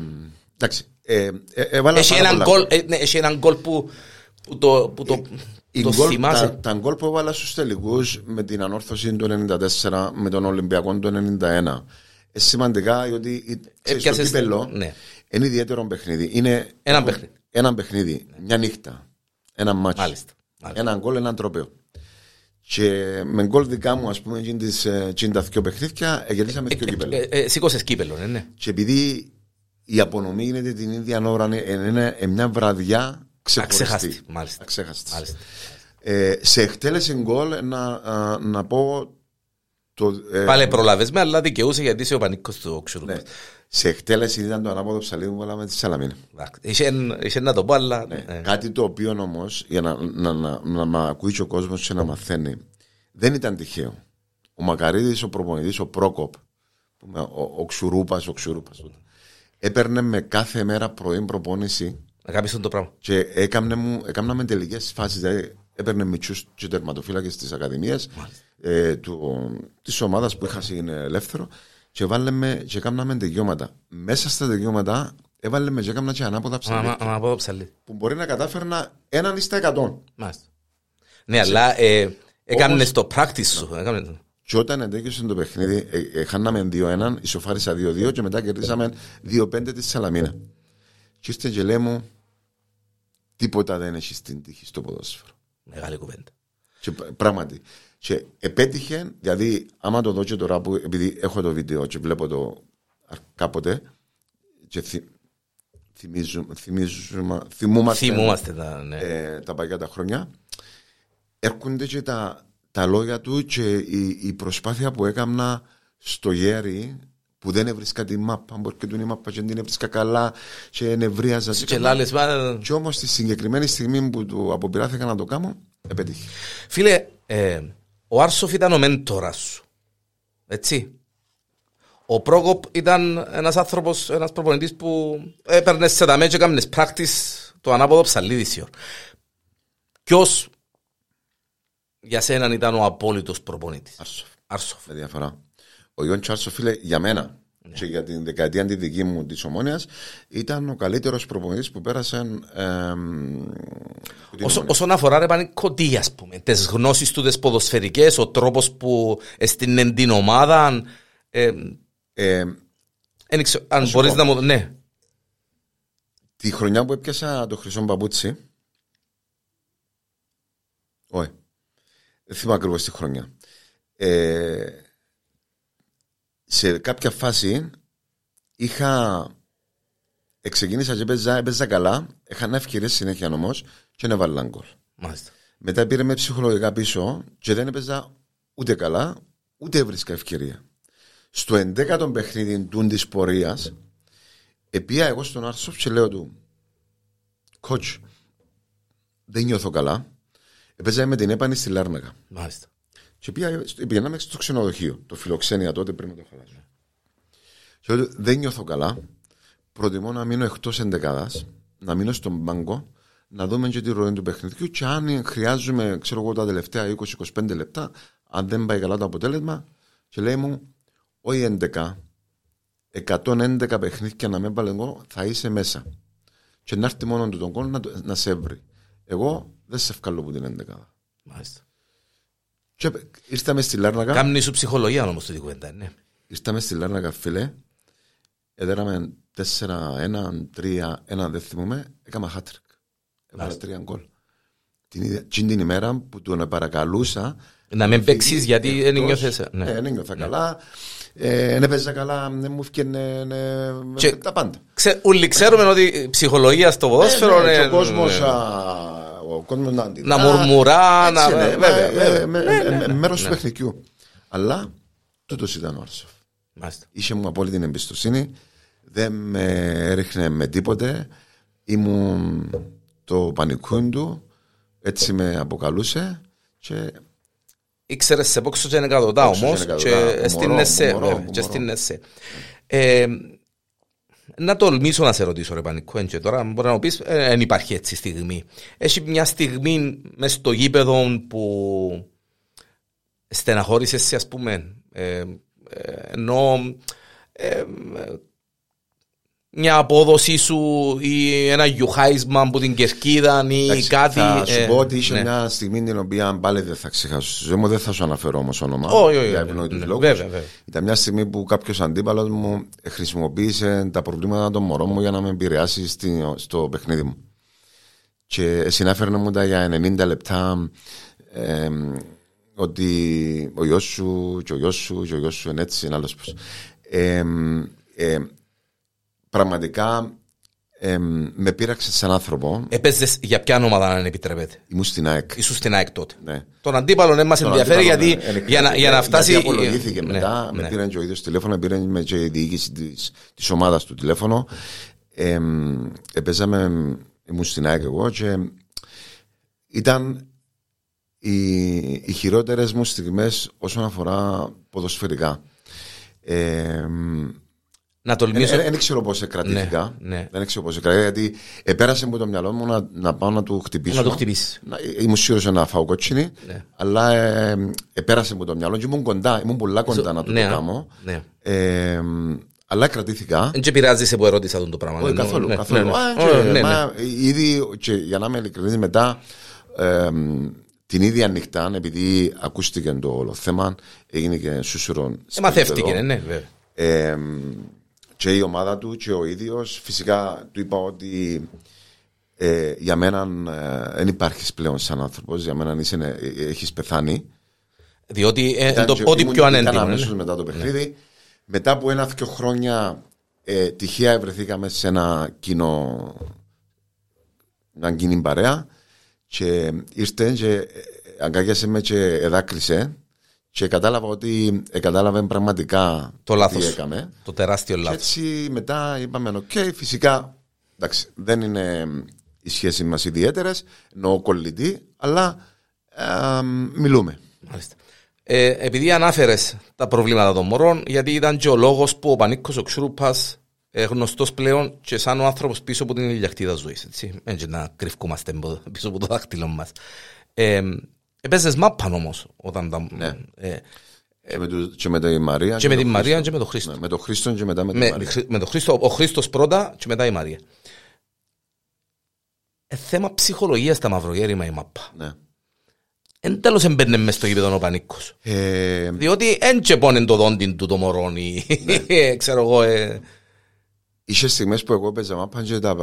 εντάξει. Ε, ε, έβαλα Έχει πάρα έναν πολλά γκολ, ε, ναι, έχει έναν γκολ που, που το, που το, Οι το γκολ- θυμάσαι. τα, τα γκολ που έβαλα στους τελικούς με την ανόρθωση του 94 με τον Ολυμπιακό του 91 είναι σημαντικά γιατί η- ξέρεις, το Έπιασες- κύπελο ναι. είναι ιδιαίτερο παιχνίδι. Είναι Ένα παιχνίδι. Ένα παιχνίδι, μια νύχτα, ένα μάτσο. Μάλιστα. Μάλιστα. Ένα γκολ, ένα τρόπαιο. Και με γκολ δικά μου, ας πούμε, εκείνη τις, ε, εκείνη τα δυο παιχνίδια, γυρίσαμε δυο κύπελο. Ε, ε, Σήκωσες κύπελο, ναι, ναι. Και επειδή η απονομή γίνεται την ίδια ώρα, είναι, είναι ε, μια βραδιά ξεχωριστή. Αξέχαστη, μάλιστα. Αξέχαστη. Μάλιστα. Ε, σε εκτέλεση γκολ, να, α, να πω. Το, ε, Πάλι προλάβες με, αλλά δικαιούσε γιατί είσαι ο πανίκος του ξουρού. ναι. Σε εκτέλεση ήταν το ανάποδο ψαλίδι που βάλαμε τη Σαλαμίνα. Είχε, είχε να το πω, αλλά... Ναι. ε, Κάτι το οποίο όμως, για να, να, να, να, να ακούει και ο κόσμος και να μαθαίνει, δεν ήταν τυχαίο. Ο Μακαρίδης, ο προπονητής, ο Πρόκοπ, που με- ο, ο Ξουρούπα, ο Ξουρούπα, έπαιρνε με κάθε μέρα πρωί προπόνηση Να κάνεις το πράγμα. και έκαμνε μου, έκαναμε τελικές φάσεις. Δηλαδή, έπαιρνε μητσούς και τερματοφύλακες της Ακαδημίας ε, της ομάδας που είχα είναι ελεύθερο και βάλεμε και έκαναμε τελειώματα. Μέσα στα τελειώματα έβαλε και έκανα και ανάποδα ψαλίδια Μα να πω ψαλί. που μπορεί να κατάφερνα έναν εις τα εκατόν. Μάλιστα. Ναι, αλλά ε, έκανες το practice σου. έκανες το. Και όταν εντέκεισε το παιχνίδι, ε, ε, χάναμε 2-1, ισοφάρισα 2-2 και μετά κερδίσαμε 2-5 της Σαλαμίνα. Και ήρθε και λέει μου, τίποτα δεν έχει στην τύχη στο ποδόσφαιρο. Μεγάλη κουβέντα. Και π- πράγματι. Και επέτυχε, δηλαδή, άμα το δω και τώρα που, επειδή έχω το βίντεο και βλέπω το α, κάποτε, και θυ, θυμίζουμε, θυμίζουμε, θυμούμαστε, Θυμούμαστε τα, ναι. ε, τα παλιά τα χρόνια, έρχονται και τα, τα λόγια του και η, η προσπάθεια που έκανα στο γέρι που δεν έβρισκα τη μάπα, μπορεί και του η μάπα και δεν την έβρισκα καλά και νευρίαζα. Και λάλες, μα, Και όμως τη συγκεκριμένη στιγμή που του αποπειράθηκα να το κάνω, επέτυχε. Φίλε, ε, ο Άρσοφ ήταν ο μέντορας σου. Έτσι. Ο Πρόκοπ ήταν ένας άνθρωπος, ένας προπονητής που έπαιρνε σε τα μέτια και έκανες practice το ανάποδο ψαλίδι σιωρ. Ποιος για σέναν ήταν ο απόλυτος προπονητής; Άρσοφ. Άρσοφ. Με διαφορά. Ο Ιόν Τσάρσο, φίλε, για μένα, και για την δεκαετία τη δική μου της Ομόνιας ήταν ο καλύτερος προπονητής που πέρασε. Ε, Όσο, όσον αφορά ρε πανικό, τι ας πούμε, τις γνώσεις του, τις ποδοσφαιρικές, ο τρόπος που έστεινε την ομάδα. Ε, ε, αν μπορείς να μου. Ναι. Τη χρονιά που έπιασα το χρυσό παπούτσι. Όχι. Δεν θυμάμαι ακριβώς τη χρονιά. Ε, σε κάποια φάση είχα. Ξεκίνησα και έπαιζα, έπαιζα καλά. Είχα ευκαιρίες συνέχεια όμως και να βάλω γκολ. Μετά πήρε με ψυχολογικά πίσω και δεν έπαιζα ούτε καλά, ούτε έβρισκα ευκαιρία. Στο 11ο παιχνίδι του της πορείας, επία εγώ στον Άρσοφ και λέω του, Coach, δεν νιώθω καλά. Έπαιζα με την έπανη στη Λάρναγα. Μάλιστα. Και πήγαμε στο ξενοδοχείο, το φιλοξένια τότε πριν το χαλάσω. Και λέω, δεν νιώθω καλά. Προτιμώ να μείνω εκτός εντεκάδας, να μείνω στον πάγκο, να δούμε και τη ροή του παιχνιδιού. Και αν χρειάζομαι, ξέρω εγώ, τα τελευταία 20-25 λεπτά, αν δεν πάει καλά το αποτέλεσμα, και λέει μου, όχι 11, 111 παιχνίδια να με βάλει εγώ, θα είσαι μέσα. Και να έρθει μόνο του τον κόλ να, να σε βρει. Εγώ δεν σε ευκαλώ από την 11. Μάλιστα. Και ήρθαμε στη Λάρνακα. Κάμνη σου ψυχολογία όμως το κουβέντα, ναι. Ήρθαμε στη Λάρνακα, φίλε. Έδεραμε 4-1, 3-1, δεν θυμούμε. Έκανα χάτρικ. Έβαλα τρία γκολ. Την, την ημέρα που τον παρακαλούσα. Να μην παίξεις γιατί δεν νιώθεσαι. Ναι, δεν νιώθα καλά. Δεν έπαιζα καλά, δεν μου έφυγε τα πάντα. Όλοι ξέρουμε ότι ψυχολογία στο ποδόσφαιρο. Ο κόσμος ο κόσμο να Να μουρμουρά, να. Μέρος του παιχνιδιού. Αλλά τούτος ήταν ο Άρσοφ. Είχε μου απόλυτη εμπιστοσύνη. Δεν με έριχνε με τίποτε. Ήμουν το πανικούν του. Έτσι με αποκαλούσε. Και ήξερες σε πόξο και είναι κρατωτά όμως. Και στην εσέ. Και στην εσέ. Να τολμήσω να σε ρωτήσω, ρε Πανικό, και τώρα μπορείς να μου πεις, δεν ε, υπάρχει έτσι στιγμή. Έχει μια στιγμή μες στο γήπεδο που στεναχώρησες, ας πούμε, ε, ε, ενώ ε, μια απόδοση σου ή ένα γιουχάισμα από την κερκίδα ή Εντάξει, κάτι. Θα σου ε, πω ότι είχε ναι. μια στιγμή την οποία πάλι δεν θα ξεχάσω στη ζωή μου, δεν θα σου αναφέρω όμως όνομα. Όχι, όχι. Για ευνόητους ναι, λόγους. Ήταν μια στιγμή που κάποιος αντίπαλος μου χρησιμοποίησε τα προβλήματα των μωρών μου για να με επηρεάσει στο παιχνίδι μου. Και συνάφερε μου τα για 90 λεπτά ε, ότι ο γιος σου και ο γιος σου και ο γιος σου είναι έτσι, είναι άλλος πώς. Ε, ε, πραγματικά ε, με πείραξες σαν άνθρωπο. Έπαιζες για ποια ομάδα, αν επιτρέπετε; Ήμουν στην ΑΕΚ. Ήσουν στην ΑΕΚ τότε. Ναι. Τον αντίπαλο δεν μας ενδιαφέρει γιατί ναι, για, να, για να φτάσει. Γιατί απολογήθηκε ναι, μετά, ναι. με πήραν και ο ίδιος τηλέφωνο, με πήραν και η διοίκηση τη ομάδας του τηλέφωνο. Ε, έπαιζαμε, ήμουν στην ΑΕΚ εγώ και ήταν οι, οι χειρότερες μου στιγμές όσον αφορά ποδοσφαιρικά. Ε, να τολμήσω. Δεν ξέρω πώς κρατήθηκα. Ναι, ναι. Δεν ξέρω πώς κρατήθηκα. Γιατί επέρασε από το μυαλό μου να, να πάω να του χτυπήσω. Να το χτυπήσεις. Ήμουν σίγουρος να φάω κότσινη. Ναι. Αλλά ε, επέρασε από το μυαλό μου. Ήμουν κοντά. Ήμουν πολλά κοντά να το ναι, κάνω. Ναι. Ε, αλλά κρατήθηκα. Δεν πειράζει σε που ερώτησα τον το πράγμα. Όχι, καθόλου. Ναι, καθόλου. Ναι, ναι. Α, και, μα, ήδη, και, για να είμαι ειλικρινής, μετά ε, την ίδια νυχτά, επειδή ακούστηκε το όλο θέμα, έγινε και σούσουρο. Μαθεύτηκε, ναι, βέβαια. Ε, και η ομάδα του και ο ίδιος. Φυσικά του είπα ότι ε, για μένα ε, δεν υπάρχεις πλέον σαν άνθρωπος. Για μένα είσαι, ε, έχεις πεθάνει. Διότι ε, το πόδι πιο ανέντιμο. Ήταν αμέσω μετά το παιχνίδι. Ναι. Μετά από ένα-δυο χρόνια ε, τυχαία βρεθήκαμε σε ένα κοινό. Μια κοινή παρέα και ήρθε και αγκάλιασε με και εδάκρυσε και κατάλαβα ότι ε, κατάλαβε πραγματικά το λάθος, τι έκαμε. Το τεράστιο λάθος. έτσι μετά είπαμε, οκ, φυσικά εντάξει, δεν είναι οι σχέσεις μας ιδιαίτερες, εννοώ κολλητοί, αλλά ε, μιλούμε. Μάλιστα. Ε, επειδή ανάφερες τα προβλήματα των μωρών, γιατί ήταν και ο λόγος που ο Πανίκος ο Ξιούρουππας ε, γνωστός πλέον και σαν ο άνθρωπος πίσω από την ηλιαχτίδα ζωής. Έτσι να κρυφκούμαστε πίσω από το δάχτυλο μας. Ε, Έπαιζες μάπαν όμως όταν τα... Ναι. Ε, Και με, του, και με τη Μαρία. Και με τον τη Μαρία Χρήστο. και με τον Χρήστο. Ναι, με τον Χρήστο και μετά με τη Με, Μαρία. με τον Χρήστο, ο Χρήστος πρώτα και μετά η Μαρία. Ε, θέμα ψυχολογίας στα μαυρογέρημα η μαπά. Ναι. Εν τέλος εμπέρνε μες στο γήπεδο ο Πανίκος. Ε, Διότι εν τσεπώνε το δόντι του το μωρόνι. Ξέρω εγώ. Ε, είχες στιγμές που εγώ έπαιζα μάπα και τα,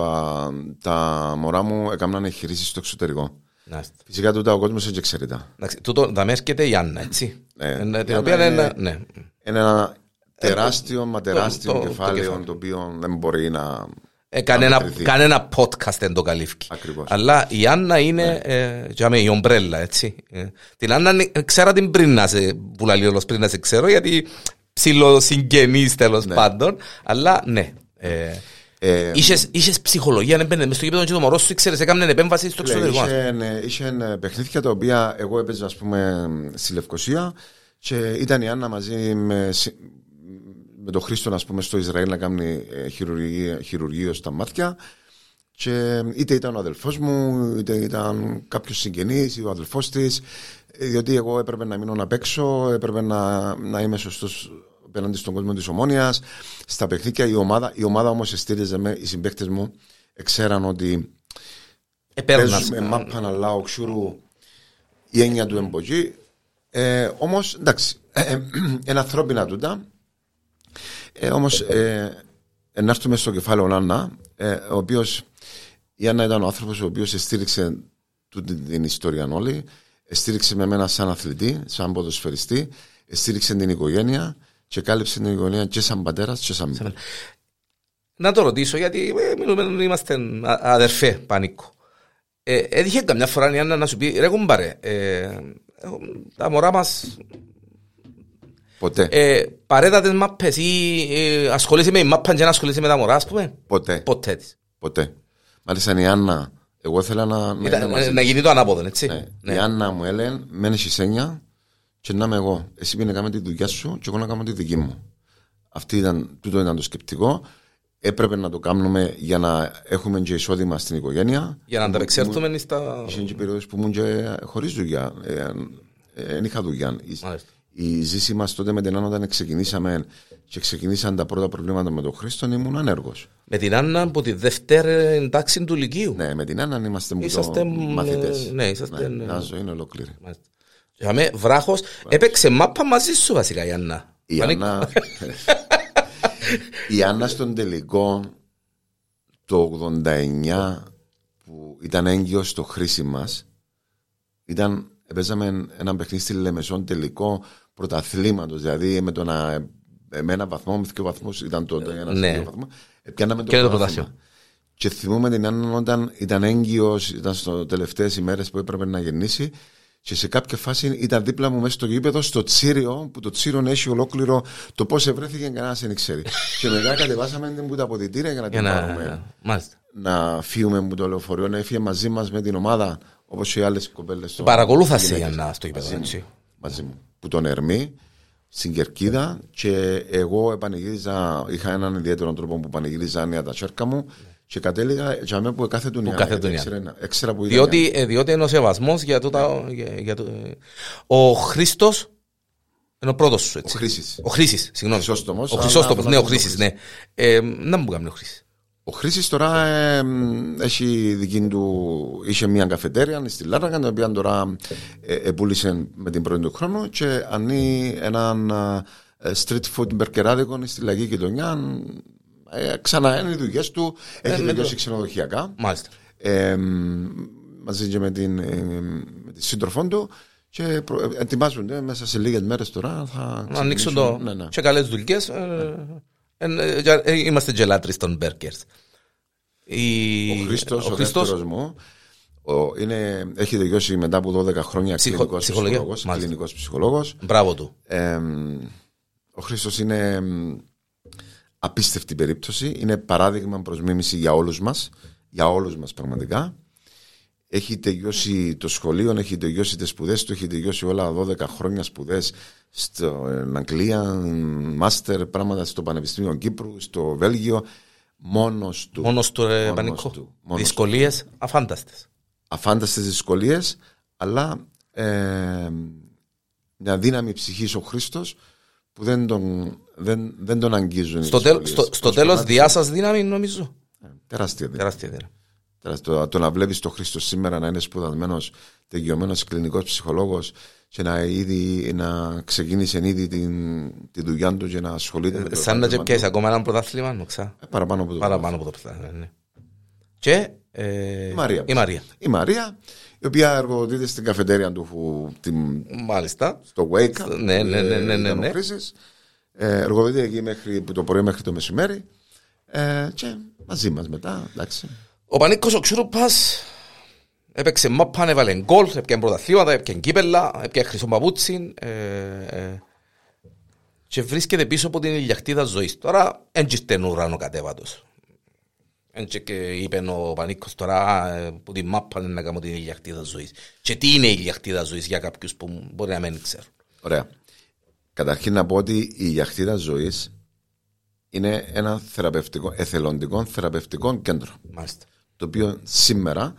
τα μωρά μου έκαναν εγχειρήσεις στο εξωτερικό. Να, Φυσικά τούτα ο κόσμος δεν ξέρει τα. εντάξει, τούτο θα με έρχεται η Άννα, έτσι. Ναι. Ε, Η Την Άννα οποία είναι- είναι, ναι. Είναι ένα τεράστιο, μα τεράστιο το- το κεφάλαιο κεφάλαιο. το οποίο δεν μπορεί να. Ε, κανένα, μετρηθεί. κανένα podcast δεν το καλύφει. Ακριβώς. Αλλά η Άννα είναι ε, για μέ, η ομπρέλα, έτσι. Ε, την Άννα ε, ξέρα την πριν να σε, που λέει όλος πριν να σε ξέρω, γιατί ψιλοσυγγενής τέλος πάντων. Αλλά ναι. Ε, Ε, Είχες, είχες ψυχολογία, έμπαινε μες στο γήπεδο και το μωρό σου ήξερες, έκανε επέμβαση στο Λέει, εξωτερικό. Είχε, ναι, είχε ε, παιχνίδια τα οποία εγώ έπαιζα ας πούμε στη Λευκοσία και ήταν η Άννα μαζί με, συ- με τον Χρήστο ας πούμε στο Ισραήλ να κάνει ε, χειρουργείο, χειρουργείο στα μάτια και είτε ήταν ο αδελφός μου είτε ήταν κάποιος συγγενής ή ο αδελφός της ε, διότι εγώ έπρεπε να μείνω να παίξω έπρεπε να, να είμαι σωστός απέναντι στον κόσμο της Ομόνιας στα παιχνίδια η ομάδα, η ομάδα όμως στήριζε με οι συμπαίκτες μου ξέραν ότι Επέρνας. Παίζουμε μάπα να λάω ξούρου η έννοια του εμπογή. Ε, Όμως, εντάξει, ε, ε, είναι ανθρώπινα τούτα. Ε, Όμως, ε, ε, να έρθουμε στο κεφάλαιο Άννα, ε, ο οποίος η Άννα ήταν ο άνθρωπος ο οποίος στήριξε τούτη την ιστορία όλη. Στήριξε με μένα σαν αθλητή, σαν ποδοσφαιριστή. Στήριξε την οικογένεια και κάλυψε την οικογένεια και σαν πατέρας και σαν μητέρα. Να το ρωτήσω, γιατί ε, μιλούμε, είμαστε α- αδερφέ, πανίκο. Ε, έτυχε καμιά φορά η Άννα να σου πει, ρε κουμπάρε, ε, ε, τα μωρά μας Ποτέ. ε, παρέτατες μάπες ή ε, ασχολείσαι με η μάπα και να ασχολείσαι με τα μωρά, ας πούμε; Ποτέ. Ποτέ της. Ποτέ. Μάλιστα η Άννα, εγώ ήθελα να, να, Ήταν, είμαι μαζί ε, να γίνει το ανάποδο, έτσι. Ναι. Ναι. Η Άννα μου έλεγε, μένει σένια και να είμαι εγώ. Εσύ πήγαινε να κάνεις τη δουλειά σου και εγώ να κάνω τη δική μου. Αυτή ήταν, τούτο ήταν το σκεπτικό. Έπρεπε να το κάνουμε για να έχουμε και εισόδημα στην οικογένεια. Για να ανταπεξέλθουμε στα... Είχε και περίοδες που ήμουν και χωρίς δουλειά. Δεν είχα δουλειά. Η- Μάλιστα. Η ζήση μας τότε με την Άννα όταν ξεκινήσαμε και ξεκινήσαν τα πρώτα προβλήματα με τον Χρήστον ήμουν ανέργος. Με την Άννα από τη δεύτερη τάξη του Λυκείου. Ναι, με την Άννα είμαστε μου Είσαστε, μαθητές. ναι, είσαστε, ναι. μια ζωή είναι ολόκληρη. Μάλιστα. Για με βράχος, έπαιξε μάπα μαζί σου βασικά η Άννα. Η Πανίκο. Άννα, η Άννα στον τελικό το 89 που ήταν έγκυος στο χρήση μας ήταν, παίζαμε ένα παιχνίδι στη Λεμεσόν τελικό πρωταθλήματος δηλαδή με, το να, με ένα βαθμό, με δύο βαθμούς ήταν τότε ένα Ναι. δύο βαθμό ε, πιάναμε το Και το πρωτάθλημα. πρωτάθλημα. Και θυμούμε την Άννα όταν ήταν έγκυος, ήταν στο τελευταίες ημέρες που έπρεπε να γεννήσει και σε κάποια φάση ήταν δίπλα μου μέσα στο γήπεδο, στο τσίριο, που το τσίριο έχει ολόκληρο το πώς ευρέθηκε κανένας δεν ξέρει. και μετά κατεβάσαμε την που τα αποδητήρια για να Για την να... πάρουμε. Μάλιστα. Να φύγουμε με το λεωφορείο, να έφυγε μαζί μας με την ομάδα, όπως οι άλλες κοπέλες. Παρακολούθασε η Άννα στο γήπεδο, έτσι. Μαζί μου. Που τον Ερμή στην Κερκίδα και εγώ επανηγύριζα, είχα έναν ιδιαίτερο τρόπο που πανηγύριζα άνια τα τσέρκα μου και κατέληγα για μένα που κάθε του κάθε του Έξερα που ήταν. Διότι, ε, διότι είναι ο σεβασμός για το... Για, για το ε, ο Χρήστος είναι ο πρώτος σου, Ο έτσι. Χρήσης. Ο Χρήσης, συγγνώμη. Χρυσόστομος, Ο αλλά Χρυσόστομος, ναι, ο φωνάζουμε Χρήσης, τον ναι. Ε, να μου κάνει ο Χρήσης. Ο Χρήσης τώρα ε, μ, έχει δική του, είχε μια καφετέρια στη Λάρακα, την οποία τώρα ε, ε, πούλησε με την πρώτη του χρόνο και ανοίγει έναν ε, street food μπερκεράδικο στη λαγή γειτονιά. Ε, ξανά είναι οι δουλειές του, έχει με τελειώσει το- ξενοδοχειακά. Μάλιστα. Ε, μ, μαζί και με την, ε, με τη σύντροφό του και προ, ε, ετοιμάζονται μέσα σε λίγες μέρες τώρα θα Να ανοίξουν ξεκινήσουν. το... Ναι, ναι. Και καλές δουλειές. ε, ε, ε, για- ε, Είμαστε γελάτρες των Μπέρκερς. Η- Ο Χρήστος, ο, ο Χρήστος, δεύτερος μου, ο, είναι, έχει τελειώσει μετά από 12 χρόνια Ψυχο- κλινικός ψυχολογία, ψυχολόγος, μάλιστα. κλινικός ψυχολόγος. μπράβο του. Ε, ο Χρήστος είναι μ, απίστευτη περίπτωση, είναι παράδειγμα προς μίμηση για όλους μας, για όλους μας πραγματικά. Έχει τελειώσει το σχολείο, έχει τελειώσει τις σπουδές του, έχει τελειώσει όλα 12 χρόνια σπουδές στην Αγγλία, μάστερ, πράγματα στο Πανεπιστήμιο Κύπρου, στο Βέλγιο, μόνος του. Μόνος του, ρε Μόνος Πανικό. του, μόνος Δυσκολίες αφάνταστες. αφάνταστες δυσκολίες αλλά ε, μια δύναμη ψυχής ο Χριστός που δεν τον, δεν, δεν τον αγγίζουν. οι Στο, τέλ, δυσκολίες. στο, στο Ως τέλος κομμάτι- διά σας δύναμη νομίζω. Ε, Τεράστια δύναμη. Τεράστια δύναμη. Τεράστια. Το, το να βλέπεις τον Χρήστο σήμερα να είναι σπουδασμένος, τελειωμένο κλινικός ψυχολόγος και να, ήδη, να ξεκίνησε ήδη την, τη δουλειά του και να ασχολείται με το Σαν να επάγγελμα τσεπιάσει του. ακόμα ένα πρωτάθλημα, নোξα. Ε, Παραπάνω από το Παραπάνω από το πρωτάθλημα. ναι. Και ε, Η Μαρία. η Μαρία. Η Μαρία, η οποία εργοδοτείται στην καφετέρια του που, την, Μάλιστα. στο Wake Up. Ναι, ναι, ναι, ναι, ναι, ήταν ο ναι. Χρήσης. Ε, εργοδοτείται εκεί μέχρι το πρωί μέχρι το μεσημέρι. Ε, και μαζί μας μετά, εντάξει. Ο Πανίκος ο Ξουρούπας έπαιξε μάπαν, έβαλε γκολ, έπιανε πρωταθλήματα, έπιανε κύπελα, έπιανε χρυσό παπούτσι ε, ε, και βρίσκεται πίσω από την ηλιακτήδα ζωής. Τώρα δεν ήρθε ουρανό κατέβατος. Έτσι και είπε ο Πανίκος τώρα ε, που την μάπα είναι να κάνω την ηλιακτήδα ζωής. Και τι είναι η ηλιακτήδα ζωής για κάποιους που μπορεί να μην ξέρουν. Ωραία. Καταρχήν να πω ότι η γιαχτίδα ζωή είναι ένα θεραπευτικό, εθελοντικό θεραπευτικό κέντρο. Μάλιστα. Το οποίο σήμερα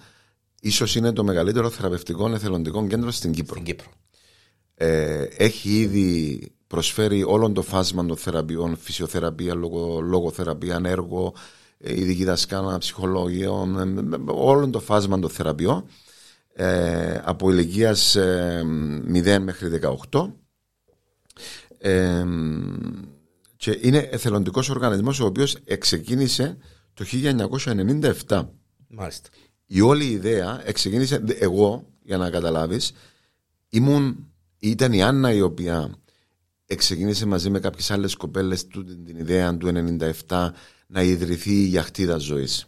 ίσως είναι το μεγαλύτερο θεραπευτικό εθελοντικό κέντρο στην Κύπρο. Στην Κύπρο. Ε, έχει ήδη προσφέρει όλο το φάσμα των θεραπείων, φυσιοθεραπεία, λογο, λογοθεραπεία, έργο, ε, ειδική δασκάλα ψυχολογίων, ε, ε, όλο το φάσμα των θεραπείων ε, από ηλικίας 0 μέχρι 18 ε, και είναι εθελοντικός οργανισμός ο οποίος εξεκίνησε το 1997 Μάλιστα. η όλη ιδέα εξεκίνησε εγώ για να καταλάβεις ήμουν, ήταν η Άννα η οποία εξεκίνησε μαζί με κάποιες άλλες κοπέλες του, την, την ιδέα του 97 να ιδρυθεί η γιαχτίδα ζωής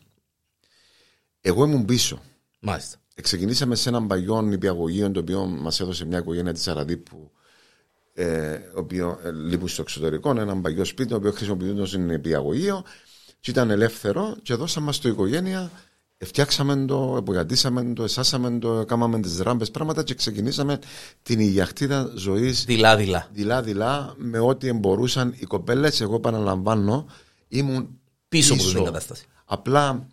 εγώ ήμουν πίσω Μάλιστα. Ξεκινήσαμε σε έναν παλιό νηπιαγωγείο το οποίο μας έδωσε μια οικογένεια της Αραδίπου, ε, ο οποίο ε, λείπουν στο εξωτερικό, έναν παλιό σπίτι, το οποίος χρησιμοποιούνται ως νηπιαγωγείο, και ήταν ελεύθερο, και δώσαμε μας το οικογένεια, φτιάξαμε το, επογατήσαμε το, εσάσαμε το, κάναμε τις ράμπες πράγματα και ξεκινήσαμε την ηγιαχτίδα ζωής Δειλά-δειλά. δειλά-δειλά με ό,τι μπορούσαν οι κοπέλες. Εγώ επαναλαμβάνω, ήμουν Πίσω από την κατάσταση. Απλά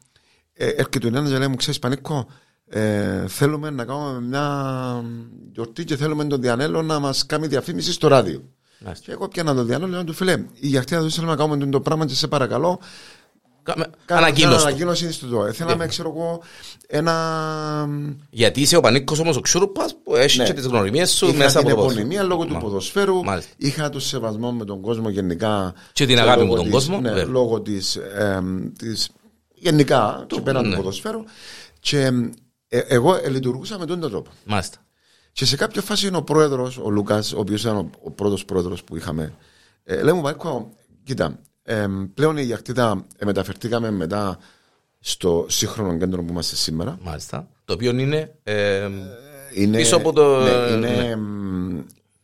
ε, έρχεται ο Νέας και λέει μου, ξέρεις Πανίκο, ε, θέλουμε να κάνουμε μια γιορτή και θέλουμε τον Διανέλο να μας κάνει διαφήμιση στο ράδιο. Μάλιστα. Και εγώ πιάνα τον Διανέλο λέω του φίλε, η γιορτή θα θέλουμε να κάνουμε το πράγμα και σε παρακαλώ. Κάμε- κάνε μια Ανακοίνωστο. Ανακοίνωση στο το. Θέλαμε, ξέρω εγώ, ένα... Γιατί είσαι ο Πανίκος όμως ο Ξουρούπας που έχει Ναι. και τις γνωριμίες σου Είχα μέσα την από το ποδόσφαιρο. επωνυμία λόγω του Μα- ποδοσφαίρου. Μάλιστα. Είχα το σεβασμό με τον κόσμο γενικά. Και την αγάπη λόγω με τον της- κόσμο, Ναι, βέβαια. λόγω της, εμ, της γενικά και πέραν ναι. του ποδοσφαίρου. Και εμ, ε, εγώ ε, λειτουργούσα με τον τρόπο. Μάλιστα. Και σε κάποια φάση είναι ο πρόεδρος, ο Λούκας, ο οποίος ήταν ο, ο πρώτος πρόεδρος που είχαμε. Ε, λέει μου, Μάρκο, κοίτα, εμ, πλέον η γιακτήτα ε, μεταφερθήκαμε μετά στο σύγχρονο κέντρο που είμαστε σήμερα. Μάλιστα. Το οποίο είναι ε, Είναι, Πίσω από το- Ναι, είναι, ναι. μ,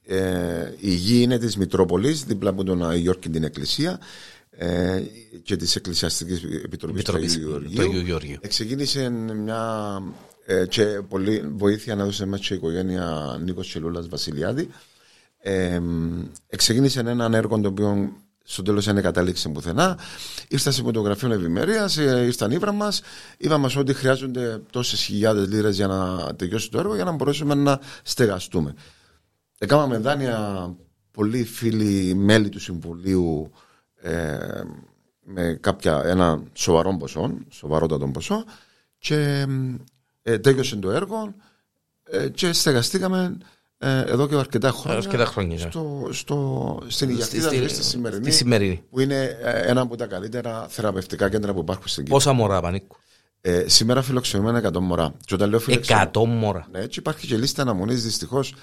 ε, η γη είναι της Μητρόπολης, δίπλα από τον Αγιο Γιώργη την Εκκλησία ε, και της Εκκλησιαστικής Επιτροπής του Επιτροπής Αγίου του Γεωργίου. Αγίου Γεωργίου. Εξεκίνησε μια ε, και πολύ βοήθεια να δώσει μας και η οικογένεια Νίκος Τσελούλας Βασιλιάδη. Ε, ξεκίνησε έναν έργο το οποίο στο τέλος δεν κατάληξε πουθενά. Ήρθα σε φωτογραφείο ευημερίας, ήρθαν ύβρα μας, είπαμε μας ότι χρειάζονται τόσες χιλιάδες λίρες για να τελειώσει το έργο για να μπορέσουμε να στεγαστούμε. Έκαναμε δάνεια πολλοί φίλοι μέλη του Συμβουλίου ε, με κάποια, ένα σοβαρό ποσό, σοβαρότατο ποσό και ε, τέλειωσε το έργο ε, και στεγαστήκαμε ε, εδώ και αρκετά χρόνια, Αρκετά χρόνια, ναι. στο, στο, στην Ιγιακτήδα στη- ζωή στη σημερινή, στη σημερινή. που είναι ε, ένα από τα καλύτερα θεραπευτικά κέντρα που υπάρχουν στην Κύπρο. Πόσα μωρά Πανίκου. Ε, σήμερα φιλοξενούμε 100 μωρά. Και όταν λέω φιλοξενούμε, Εκατό μωρά. ναι, έτσι υπάρχει και λίστα αναμονής δυστυχώς.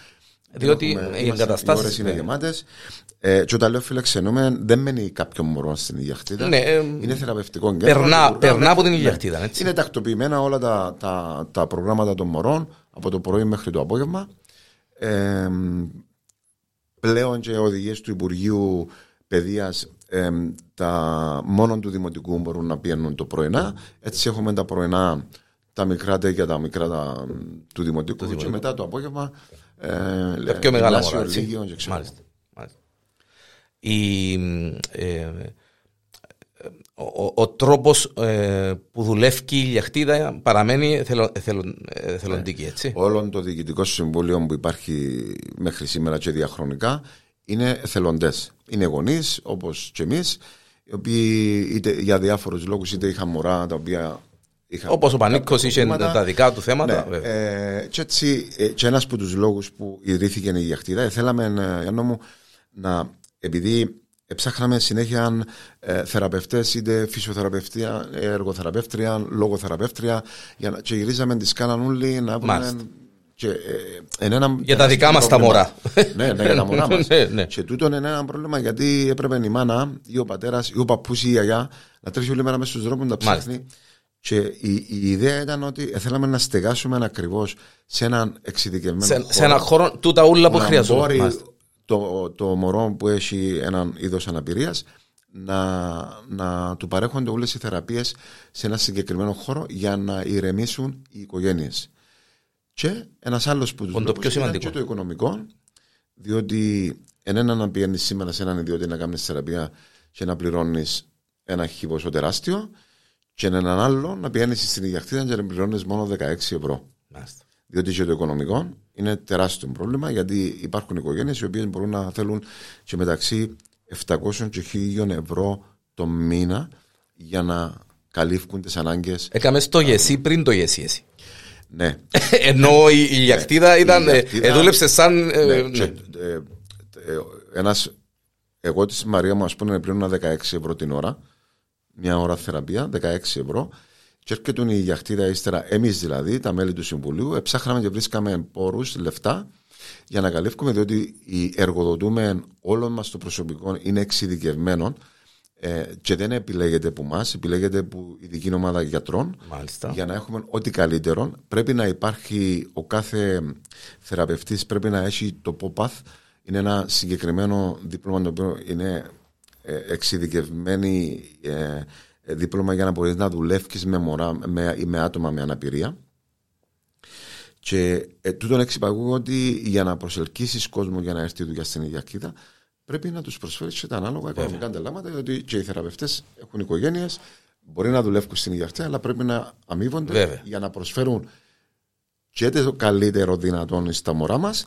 Διότι οι εγκαταστάσεις, Οι ώρες είναι ναι. γεμάτες. Ε, και όταν λέω φιλοξενούμε, δεν μένει κάποιον μωρό στην Ιγιαχτίδα. Ναι, ε, είναι θεραπευτικό κέντρο. περνά- λειτουργά περνά μέχρι- από την ναι. Ιγιαχτίδα, έτσι. Είναι τακτοποιημένα όλα τα, τα, τα προγράμματα των μωρών από το πρωί μέχρι το απόγευμα. Ε, πλέον και οδηγίες του Υπουργείου Παιδείας τα μόνο του Δημοτικού μπορούν να πιένουν το πρωινά. Έτσι έχουμε τα πρωινά τα μικρά για τα μικρά τα, του Δημοτικού και μετά το απόγευμα ε, Τα πιο μεγάλα γυμνάσιο, μωρά. έτσι. λύκειο και ξέρω. Μάλιστα. Μάλιστα. Η, ε, ε, ο, ο, ο τρόπος ε, που δουλεύει η λιαχτίδα παραμένει εθελο, εθελο, εθελοντική, έτσι. Όλο το διοικητικό συμβούλιο που υπάρχει μέχρι σήμερα και διαχρονικά είναι εθελοντές. Είναι γονείς, όπως και εμείς, οι οποίοι είτε για διάφορους λόγους είτε είχαν μωρά τα οποία. Όπως ο Πανίκος είχε τα δικά του θέματα. Ναι, ε, και έτσι, ε, και ένας από τους λόγους που ιδρύθηκε η Γιαχτίδα, θέλαμε ε, μου, να. Επειδή Εψάχναμε συνέχεια ε, θεραπευτές, είτε φυσιοθεραπευτία, εργοθεραπεύτρια, λογοθεραπεύτρια, για να, και γυρίζαμε τη σκάλα όλοι να βρούμε. Και, ε, ένα, για τα δικά μας τα μωρά. ναι, ναι, για τα μωρά μας. ναι, ναι. Και τούτο είναι ένα πρόβλημα γιατί έπρεπε η μάνα ή ο πατέρας ή ο παππούς ή η γιαγιά να τρέχει όλη μέρα μέσα στους δρόμους να ψάχνει. Και η, η, ιδέα ήταν ότι θέλαμε να στεγάσουμε ακριβώς σε έναν εξειδικευμένο σε, χώρο. Σε έναν χώρο τούτα όλα που χρειαζόταν το, το μωρό που έχει έναν είδος αναπηρίας να, να του παρέχονται όλες οι θεραπείες σε ένα συγκεκριμένο χώρο για να ηρεμήσουν οι οικογένειες. Και ένας άλλος που τους είναι και το οικονομικό, διότι ενένα να πηγαίνει σήμερα σε έναν ιδιότητα να κάνεις θεραπεία και να πληρώνεις ένα χι τεράστιο, και έναν άλλο να πηγαίνει στην ιδιακτήρα και να πληρώνεις μόνο 16 ευρώ. Μάλιστα. Διότι και το οικονομικό είναι τεράστιο πρόβλημα γιατί υπάρχουν οικογένειες οι οποίες μπορούν να θέλουν και μεταξύ 700 και 1000 ευρώ το μήνα για να καλύφουν τις ανάγκες. Έκαμε το γεσί πριν το γεσί εσύ. Ναι. Ενώ η, η γιακτίδα ήταν. Ε, δούλεψε σαν. Ε, ναι, ναι. Ε, ένας, εγώ της Μαρία μου, ας πούμε, πλέον 16 ευρώ την ώρα. Μια ώρα θεραπεία, 16 ευρώ. Και έρχεται η γιαχτίδα ύστερα, εμείς δηλαδή, τα μέλη του Συμβουλίου, εψάχναμε και βρίσκαμε πόρους, λεφτά, για να καλύφουμε, διότι οι εργοδοτούμε όλων μας το προσωπικό είναι εξειδικευμένο ε, και δεν επιλέγεται από εμάς, επιλέγεται από ειδική ομάδα γιατρών. Μάλιστα. Για να έχουμε ό,τι καλύτερο, πρέπει να υπάρχει ο κάθε θεραπευτής, πρέπει να έχει το POPATH. Είναι ένα συγκεκριμένο δίπλωμα το οποίο είναι ε, εξειδικευμένη. Ε, ε, δίπλωμα για να μπορείς να δουλεύει με μωρά με, ή με άτομα με αναπηρία. Και ε, τούτον εξυπαγούγω ότι για να προσελκύσεις κόσμο για να έρθει δουλειά στην Ιακίδα, πρέπει να τους προσφέρεις και τα ανάλογα οικονομικά ανταλλάγματα, διότι και οι θεραπευτές έχουν οικογένειες, μπορεί να δουλεύουν στην Ιακίδα, αλλά πρέπει να αμείβονται Βέβαια. για να προσφέρουν και το καλύτερο δυνατόν στα μωρά μας,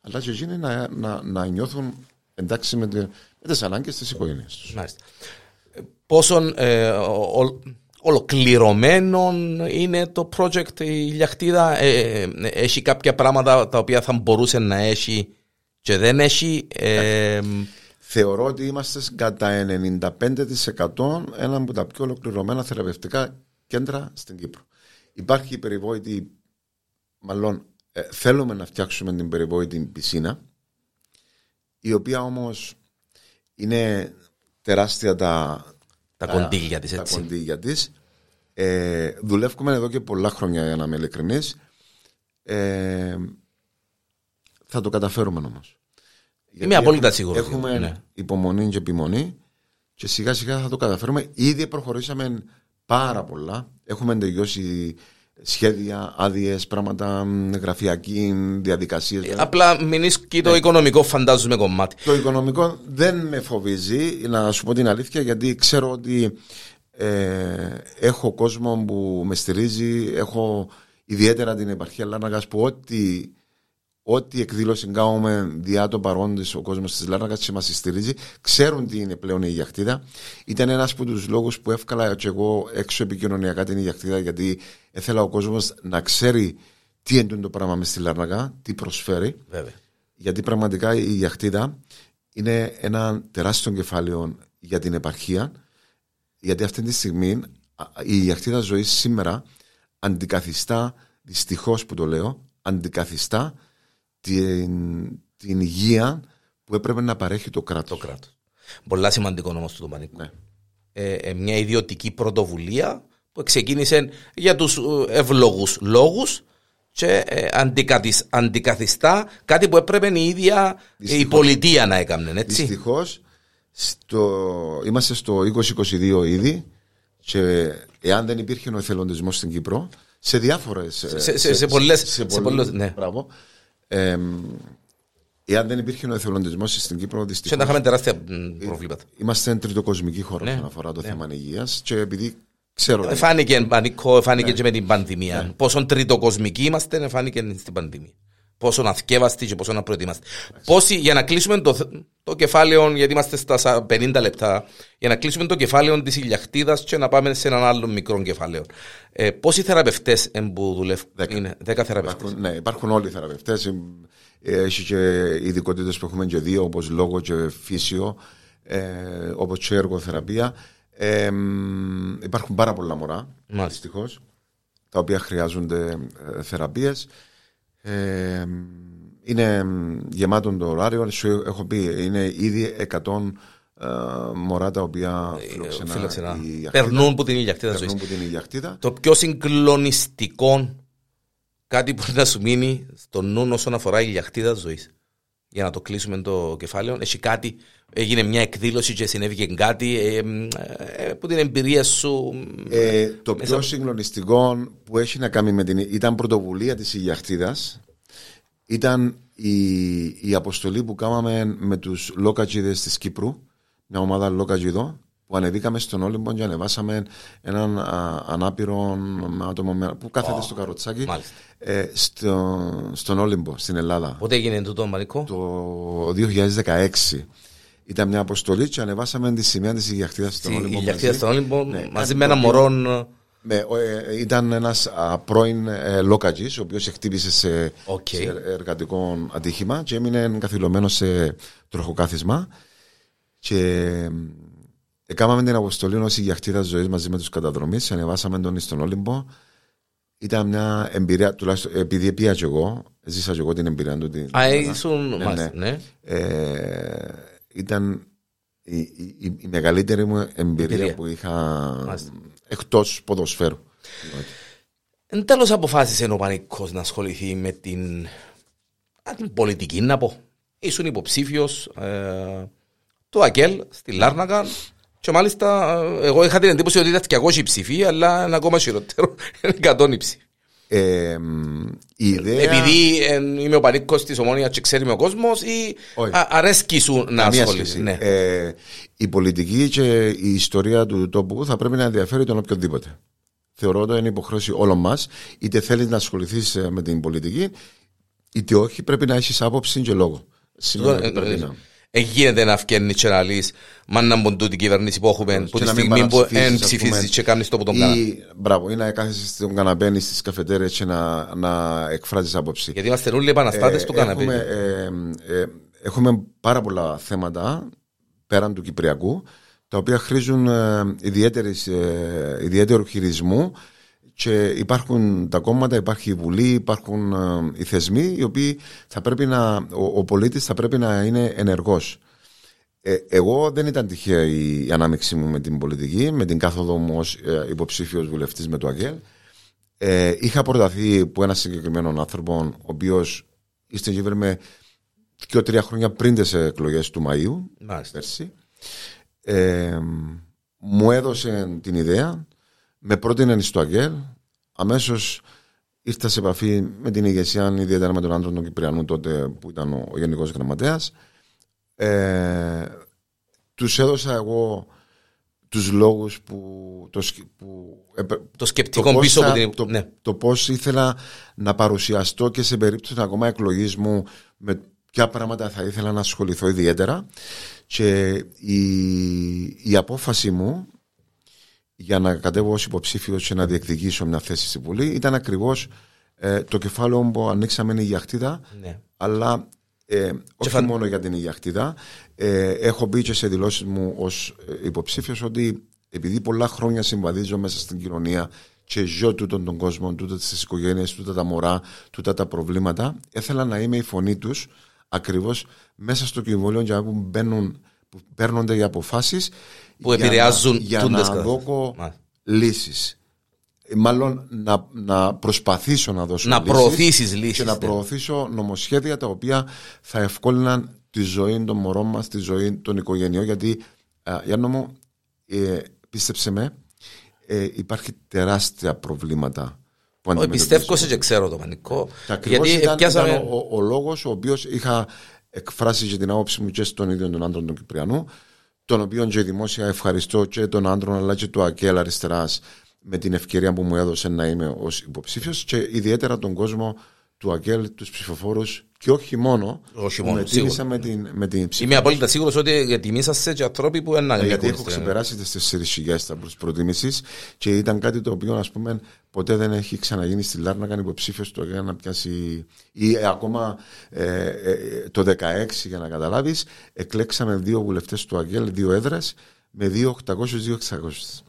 αλλά και εκείνοι να, να, να νιώθουν εντάξει με, με τις ανάγκες της οικογένειας τους πόσο ε, ολοκληρωμένο είναι το project η Λιαχτίδα. Ε, ε, έχει κάποια πράγματα τα οποία θα μπορούσε να έχει και δεν έχει. Ε, Θεωρώ ότι είμαστε κατά 95% ένα από τα πιο ολοκληρωμένα θεραπευτικά κέντρα στην Κύπρο. Υπάρχει η περιβόητη, μάλλον θέλουμε να φτιάξουμε την περιβόητη πισίνα, η οποία όμως είναι τεράστια τα, τα κοντήλια της, έτσι. Τα κοντήλια της. Ε, δουλεύουμε εδώ και πολλά χρόνια για να είμαι ειλικρινής. Ε, θα το καταφέρουμε όμως. Είμαι απόλυτα σίγουρος. Έχουμε ναι. υπομονή και επιμονή και σιγά σιγά θα το καταφέρουμε. Ήδη προχωρήσαμε πάρα πολλά. Έχουμε τελειώσει σχέδια, άδειες, πράγματα, γραφειακή διαδικασίες. Ε, απλά μην και το ναι. οικονομικό, φαντάζομαι κομμάτι. Το οικονομικό δεν με φοβίζει, να σου πω την αλήθεια, γιατί ξέρω ότι ε, έχω κόσμο που με στηρίζει, έχω ιδιαίτερα την επαρχία Λάρνακα που ό,τι ό,τι εκδήλωση κάνουμε διά το παρόντε ο κόσμος της Λάρνακας και μας στηρίζει, ξέρουν τι είναι πλέον η γιαχτίδα. Ήταν ένας από τους λόγους που εύκολα και εγώ έξω επικοινωνιακά την γιαχτίδα, γιατί ήθελα ο κόσμος να ξέρει τι είναι το πράγμα μες στη Λάρνακα, τι προσφέρει. Βέβαια. Γιατί πραγματικά η γιαχτίδα είναι ένα τεράστιο κεφάλαιο για την επαρχία. Γιατί αυτή τη στιγμή η γιαχτίδα ζωή σήμερα αντικαθιστά, δυστυχώς που το λέω, αντικαθιστά την, την υγεία που έπρεπε να παρέχει το κράτος. Το κράτος. Πολλά σημαντικό όμω το πανικό. Ναι. Ε, ε, μια ιδιωτική πρωτοβουλία που ξεκίνησε για τους ε, ευλογούς λόγους και ε, αντικαθιστά κάτι που έπρεπε η ίδια η πολιτεία να έκανε. Δυστυχώς είμαστε στο 2022 ήδη και εάν δεν υπήρχε ο εθελοντισμός στην Κύπρο, σε διάφορες. Σε, σε, σε, σε πολλέ. Ναι. Μπράβο Εάν δεν υπήρχε ο εθελοντισμό στην Κύπρο, Και δυστυχώ. να είχαμε τεράστια μ, προβλήματα. Είμαστε τριτοκοσμική χώρα Ναι, όσον αφορά το ναι. θέμα υγείας και επειδή ξέρω. Ε, Φάνηκε πανικό, φάνηκε Ναι. και με την πανδημία. Πόσο τριτοκοσμικοί είμαστε, φάνηκε στην πανδημία. Πόσο αθκεύαστοι και πόσο να προετοιμάστε. Πόσοι, για να κλείσουμε το, θ- το κεφάλαιο, γιατί είμαστε στα σα- 50 λεπτά, για να κλείσουμε το κεφάλαιο της ηλιακτίδα και να πάμε σε έναν άλλο μικρό κεφάλαιο. Ε, πόσοι θεραπευτές που δουλεύουν, Δέκα. είναι; 10 θεραπευτές. Υπάρχουν, ναι, υπάρχουν όλοι οι θεραπευτές. Έχει και ειδικότητες που έχουμε και δύο, όπως λόγο και φύσιο, ε, όπως και εργοθεραπεία. Ε, μ, υπάρχουν πάρα πολλά μωρά, Μάλιστα. δυστυχώς, τα οποία χρειάζονται ε, θεραπείες. Ε, είναι μ, γεμάτο το ωράριο. Σου έχω πει, είναι ήδη 100 ε, μωρά τα οποία φιλοξενά, Φιλοξενά. η Ιαχτίδα. Περνούν που την ηλιακτίδα ζωής. Περνούν που την Ιαχτίδα. Το πιο συγκλονιστικό κάτι που να σου μείνει στο νου όσον αφορά η ηλιακτίδα ζωής. Για να το κλείσουμε το κεφάλαιο, έχει κάτι, έγινε μια εκδήλωση και συνέβηκε κάτι ε, μ, ε, από την εμπειρία σου. Ε, το Μέσα- πιο συγκλονιστικό που έχει να κάνει με την. ήταν πρωτοβουλία της Ιγιαχτίδας ήταν η, η αποστολή που κάναμε με τους λόκατζιδες της Κύπρου, μια ομάδα λόκατζιδο, που ανεβήκαμε στον Όλυμπο και ανεβάσαμε έναν α, ανάπηρο άτομο με- που κάθεται στο καροτσάκι Μάλιστα. ε, στο, στον Όλυμπο, στην Ελλάδα Πότε έγινε τούτο, Μανικό. το 2016. Ήταν μια αποστολή και ανεβάσαμε τη σημαία της Ηλιαχτίδας στον Η Όλυμπο. ηλιαχτίδα μαζί. στον Όλυμπο Ναι, μαζί κάτι με ένα το μωρό. με, ο, ε, ήταν ένας α, πρώην ε, λοκατζής, ο οποίος χτύπησε σε, Οκ. σε εργατικό ατύχημα και έμεινε καθηλωμένο σε τροχοκάθισμα και μ, έκαναμε την αποστολή ως ηλιαχτίδα ζωής μαζί με τους καταδρομείς, ανεβάσαμε τον στον Όλυμπο. Ήταν μια εμπειρία, τουλάχιστον επειδή πήγα και εγώ, ζήσα και εγώ την εμπειρία του. την- Α, την- ήσουν. Ναι, μάλιστα, ναι. ναι. ε, ήταν η, η, η- η μεγαλύτερη μου εμπειρία, Εμπειρία. που είχα Μάλιστα. εκτός ποδοσφαίρου. Εν τέλος αποφάσισε ο Πανικός να ασχοληθεί με την, α, την πολιτική, να πω. Ήσουν υποψήφιος ε, του ΑΚΕΛ στη Λάρνακα και μάλιστα ε, εγώ είχα την εντύπωση ότι ήταν 200 ψηφοί, αλλά είναι ακόμα χειρότερο, είναι 100 οι ψήφοι. Ε, μ, η ιδέα... Επειδή ε, είμαι ο Πανίκος της Ομόνιας και ξέρει με ο κόσμος ή Όχι. α, αρέσκει σου να Καμία ασχοληθεί. σχέση. Ναι. Ε, η πολιτική και η ιστορία του τόπου θα πρέπει να ενδιαφέρει τον οποιοδήποτε. Θεωρώ ότι είναι υποχρέωση όλων μας, είτε θέλεις να ασχοληθείς με την πολιτική, είτε όχι, πρέπει να έχεις άποψη και λόγο. Σήμερα Ε, πρέπει ε, να. Ε, γίνεται να φτιάχνει και να λύσει μάνα μου τούτη κυβέρνηση που έχουμε που Και τη να μην στιγμή που παραψηφίσεις, εν ας ψηφίζεις πούμε, και κάνεις το που τον κάνει. Ή, μπράβο, ή να κάθεσαι στον καναπέ στις καφετέρειε και να, να εκφράζεις άποψη. Γιατί είμαστε όλοι επαναστάτες Ε, του καναπέ. Έχουμε, ε, ε, έχουμε πάρα πολλά θέματα πέραν του Κυπριακού τα οποία χρήζουν ε, ιδιαίτερης, ε, ιδιαίτερου χειρισμού και υπάρχουν τα κόμματα, υπάρχει η Βουλή, υπάρχουν ε, οι θεσμοί οι οποίοι θα πρέπει να, ο, ο πολίτης θα πρέπει να είναι ενεργός. Ε, εγώ δεν ήταν τυχαία η, η ανάμειξή μου με την πολιτική, με την κάθοδο μου ως ε, υποψήφιος βουλευτής με το ΑΚΕΛ. Ε, είχα προταθεί από ένας συγκεκριμένο άνθρωπο, ο οποίος είστε γύρω με δύο-τρία χρόνια πριν τις εκλογές του Μαΐου, Μάλιστα. πέρσι. Ε, μου έδωσε την ιδέα, με πρότεινε στο ΑΚΕΛ, αμέσως ήρθα σε επαφή με την ηγεσία, ιδιαίτερα με τον άντρα του Κυπριανού τότε που ήταν ο, ο Γενικός Γραμματέας. Ε, τους έδωσα εγώ τους λόγους που, το, σκ- που επε- Το σκεπτικό πώς πίσω θα- από την. το, ναι. το πώς ήθελα να παρουσιαστώ και σε περίπτωση ακόμα εκλογής μου με ποια πράγματα θα ήθελα να ασχοληθώ ιδιαίτερα και η, η απόφαση μου για να κατέβω ως υποψήφιος και να διεκδικήσω μια θέση στη Βουλή ήταν ακριβώς ε, το κεφάλαιο που ανοίξαμε είναι η γιαχτίδα ναι. αλλά ε, όχι φαν- μόνο για την υγιακτίδα. Ε, έχω μπει και σε δηλώσεις μου ως ε, υποψήφιος ότι επειδή πολλά χρόνια συμβαδίζω μέσα στην κοινωνία και ζω τούτον τον κόσμο, τούτα τις οικογένειες, τούτα τα μωρά, τούτα τα προβλήματα, ήθελα να είμαι η φωνή τους ακριβώς μέσα στο κοινοβούλιο για που μπαίνουν που παίρνονται οι αποφάσεις Που για επηρεάζουν να, για τούντες να καταστάσεις. δώκω Μάλιστα. λύσεις. Ε, Μάλλον να, να προσπαθήσω να δώσω Να λύσεις προωθήσεις λύσεις, και να ναι. προωθήσω νομοσχέδια τα οποία θα ευκόλυναν τη ζωή των μωρών μας, τη ζωή των οικογενειών γιατί α, Γιάννο μου, ε, πίστεψε με ε, υπάρχει τεράστια προβλήματα που Όχι, αντιμετωπίζουμε. Πιστεύω σε και ξέρω το πανικό. Και ακριβώς Γιατί ήταν, πιάσαμε. ήταν ο, ο, ο λόγος ο οποίος είχα εκφράσει και την άποψη μου και στον ίδιο τον άντρο του Κυπριανού, τον οποίο και δημόσια ευχαριστώ και τον άντρο αλλά και του Ακέλ Αριστεράς με την ευκαιρία που μου έδωσε να είμαι ως υποψήφιος και ιδιαίτερα τον κόσμο του ΑΚΕΛ, τους ψηφοφόρους και όχι μόνο. Όχι που μόνο, με τίμησα με την, με την ψήφο. Είμαι απόλυτα σίγουρος ότι τιμήσαστε και ανθρώποι που είναι Ε, γιατί έχω ξεπεράσει τις 4.000 τα προ προτίμηση και ήταν κάτι το οποίο ας πούμε, ποτέ δεν έχει ξαναγίνει στη Λάρνακα υποψήφιος το για να πιάσει. ή ε, ακόμα ε, ε, το 16 για να καταλάβεις, εκλέξαμε δύο βουλευτές του ΑΚΕΛ, δύο έδρε με 2.800-2.600.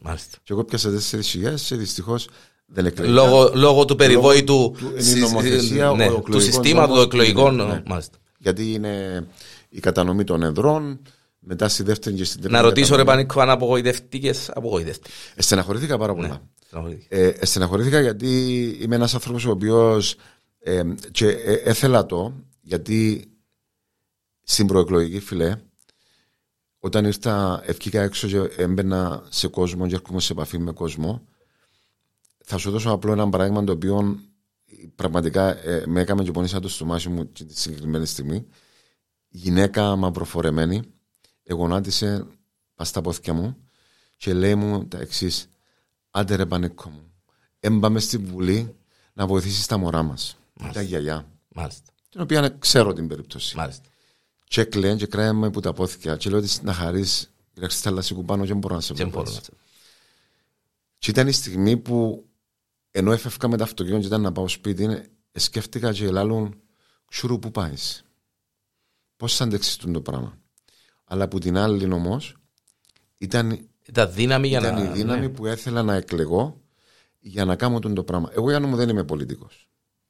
Μάλιστα. Και εγώ πιάσα 4.000 και δυστυχώς δεν εκλέγηκα. Λόγω, λόγω του περιβόητου Λόγω του- είναι η νομοθεσία, ο ναι, εκλογικός του συστήματο νόμος, εκλογικών. ναι. Μάλιστα. Γιατί είναι η κατανομή των εδρών, μετά στη δεύτερη και στην τρίτη. Να ρωτήσω ρε κατανομή. Πανίκο αν απογοητευτικές, απογοητευτικές. Ε, Στεναχωρήθηκα πάρα πολλά. Ναι, στεναχωρήθηκα. Ε, ε, στεναχωρήθηκα γιατί είμαι ένας άνθρωπος ο οποίος ε, και ε, έθελα το γιατί στην προεκλογική φιλέ όταν ήρθα ευκήκα έξω και έμπαινα σε κόσμο και έρχομαι σε επαφή με κόσμο θα σου δώσω απλό ένα παράδειγμα το οποίο πραγματικά ε, με έκαμε και πονήσα το στομάχι μου και τη συγκεκριμένη στιγμή γυναίκα μαυροφορεμένη εγωνάτισε πας στα πόθηκια μου και λέει μου τα εξής. Άντε ρε πανίκο μου. Έμπαμε στη Βουλή να βοηθήσεις τα μωρά μας. Τα γιαγιά. Μάλιστα. Την οποία ξέρω την περίπτωση. Μάλιστα. Και κλαίν και κρέα με που τα πόθηκια. Και λέω ότι να χαρείς. Κοιτάξτε τα λασί πάνω και δεν μπορώ να σε Δεν βρω. μπορώ να σε- Και ήταν η στιγμή που ενώ έφευκα με το αυτοκίνητο και ήταν να πάω σπίτι, ε, σκέφτηκα και λάλλον ξουρού που πάεις; Πώς θα αντέξει το πράγμα; Αλλά από την άλλη όμως ήταν Ήταν δύναμη για ήταν να... η δύναμη ναι. που έθελα να εκλεγώ για να κάνω τον το πράγμα. Εγώ για να μου δεν είμαι πολιτικός.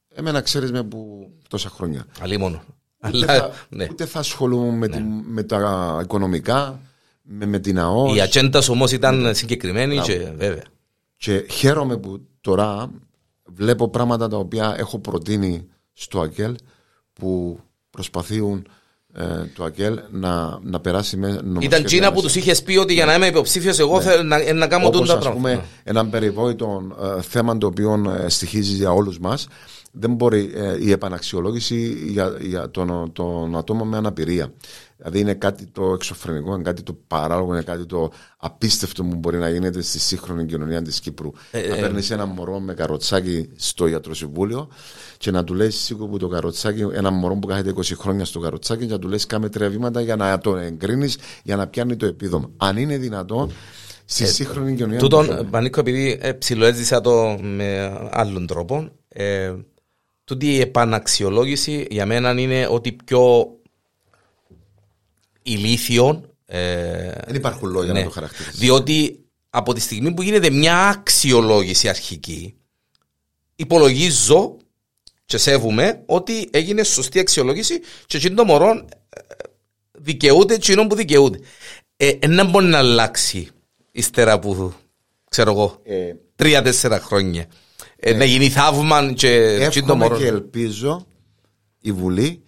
Εμένα ξέρεις με που τόσα χρόνια. Αλλή μόνο. Ούτε Αλλά, θα, ναι. ούτε θα ασχολούμαι με, τη- με τα οικονομικά, με, με την ΑΟΣ. Η ατζέντα σου όμως ήταν συγκεκριμένη και βέβαια. Και χαίρομαι που τώρα βλέπω πράγματα τα οποία έχω προτείνει στο ΑΚΕΛ που προσπαθούν ε, το ΑΚΕΛ να, να περάσει με νομοσχέδια Ήταν Τζίνα που μέσα. τους είχες πει ότι για να είμαι υποψήφιος εγώ θέλω να, να κάνω Όπως τούτα ας πούμε πράγματα. ένα περιβόητο ε, θέμα το οποίο ε, στοιχίζει για όλους μας δεν μπορεί ε, η επαναξιολόγηση για, για τον, τον ατόμο με αναπηρία. Δηλαδή είναι κάτι το εξωφρενικό, είναι κάτι το παράλογο, είναι κάτι το απίστευτο που μπορεί να γίνεται στη σύγχρονη κοινωνία της Κύπρου. Ε, να παίρνεις ένα μωρό με καροτσάκι στο ιατροσυμβούλιο και να του λες σίγουρα που το καροτσάκι, ένα μωρό που κάθεται 20 χρόνια στο καροτσάκι και να του λες κάμε τρία βήματα για να το εγκρίνεις, για να πιάνει το επίδομα. Αν είναι δυνατόν στη σύγχρονη κοινωνία που ζούμε. Τούτον, Πανίκο, επειδή ε, ψιλοέζησα το με άλλον τρόπο, ε, τούτη η επαναξιολόγηση για μένα είναι ότι πιο ηλίθιο. Ε, Δεν υπάρχουν λόγια ναι. να το χαρακτηρίσει. Διότι από τη στιγμή που γίνεται μια αξιολόγηση αρχική, υπολογίζω και σέβομαι ότι έγινε σωστή αξιολόγηση και εκείνο το μωρό ε, δικαιούται εκείνο που δικαιούται. Ε, ε, να μπορεί να αλλάξει ύστερα από, ξέρω εγώ, Ε, τρία-τέσσερα χρόνια. Ε, να γίνει θαύμα και εκείνο το εύχομαι μωρό. και ελπίζω η Βουλή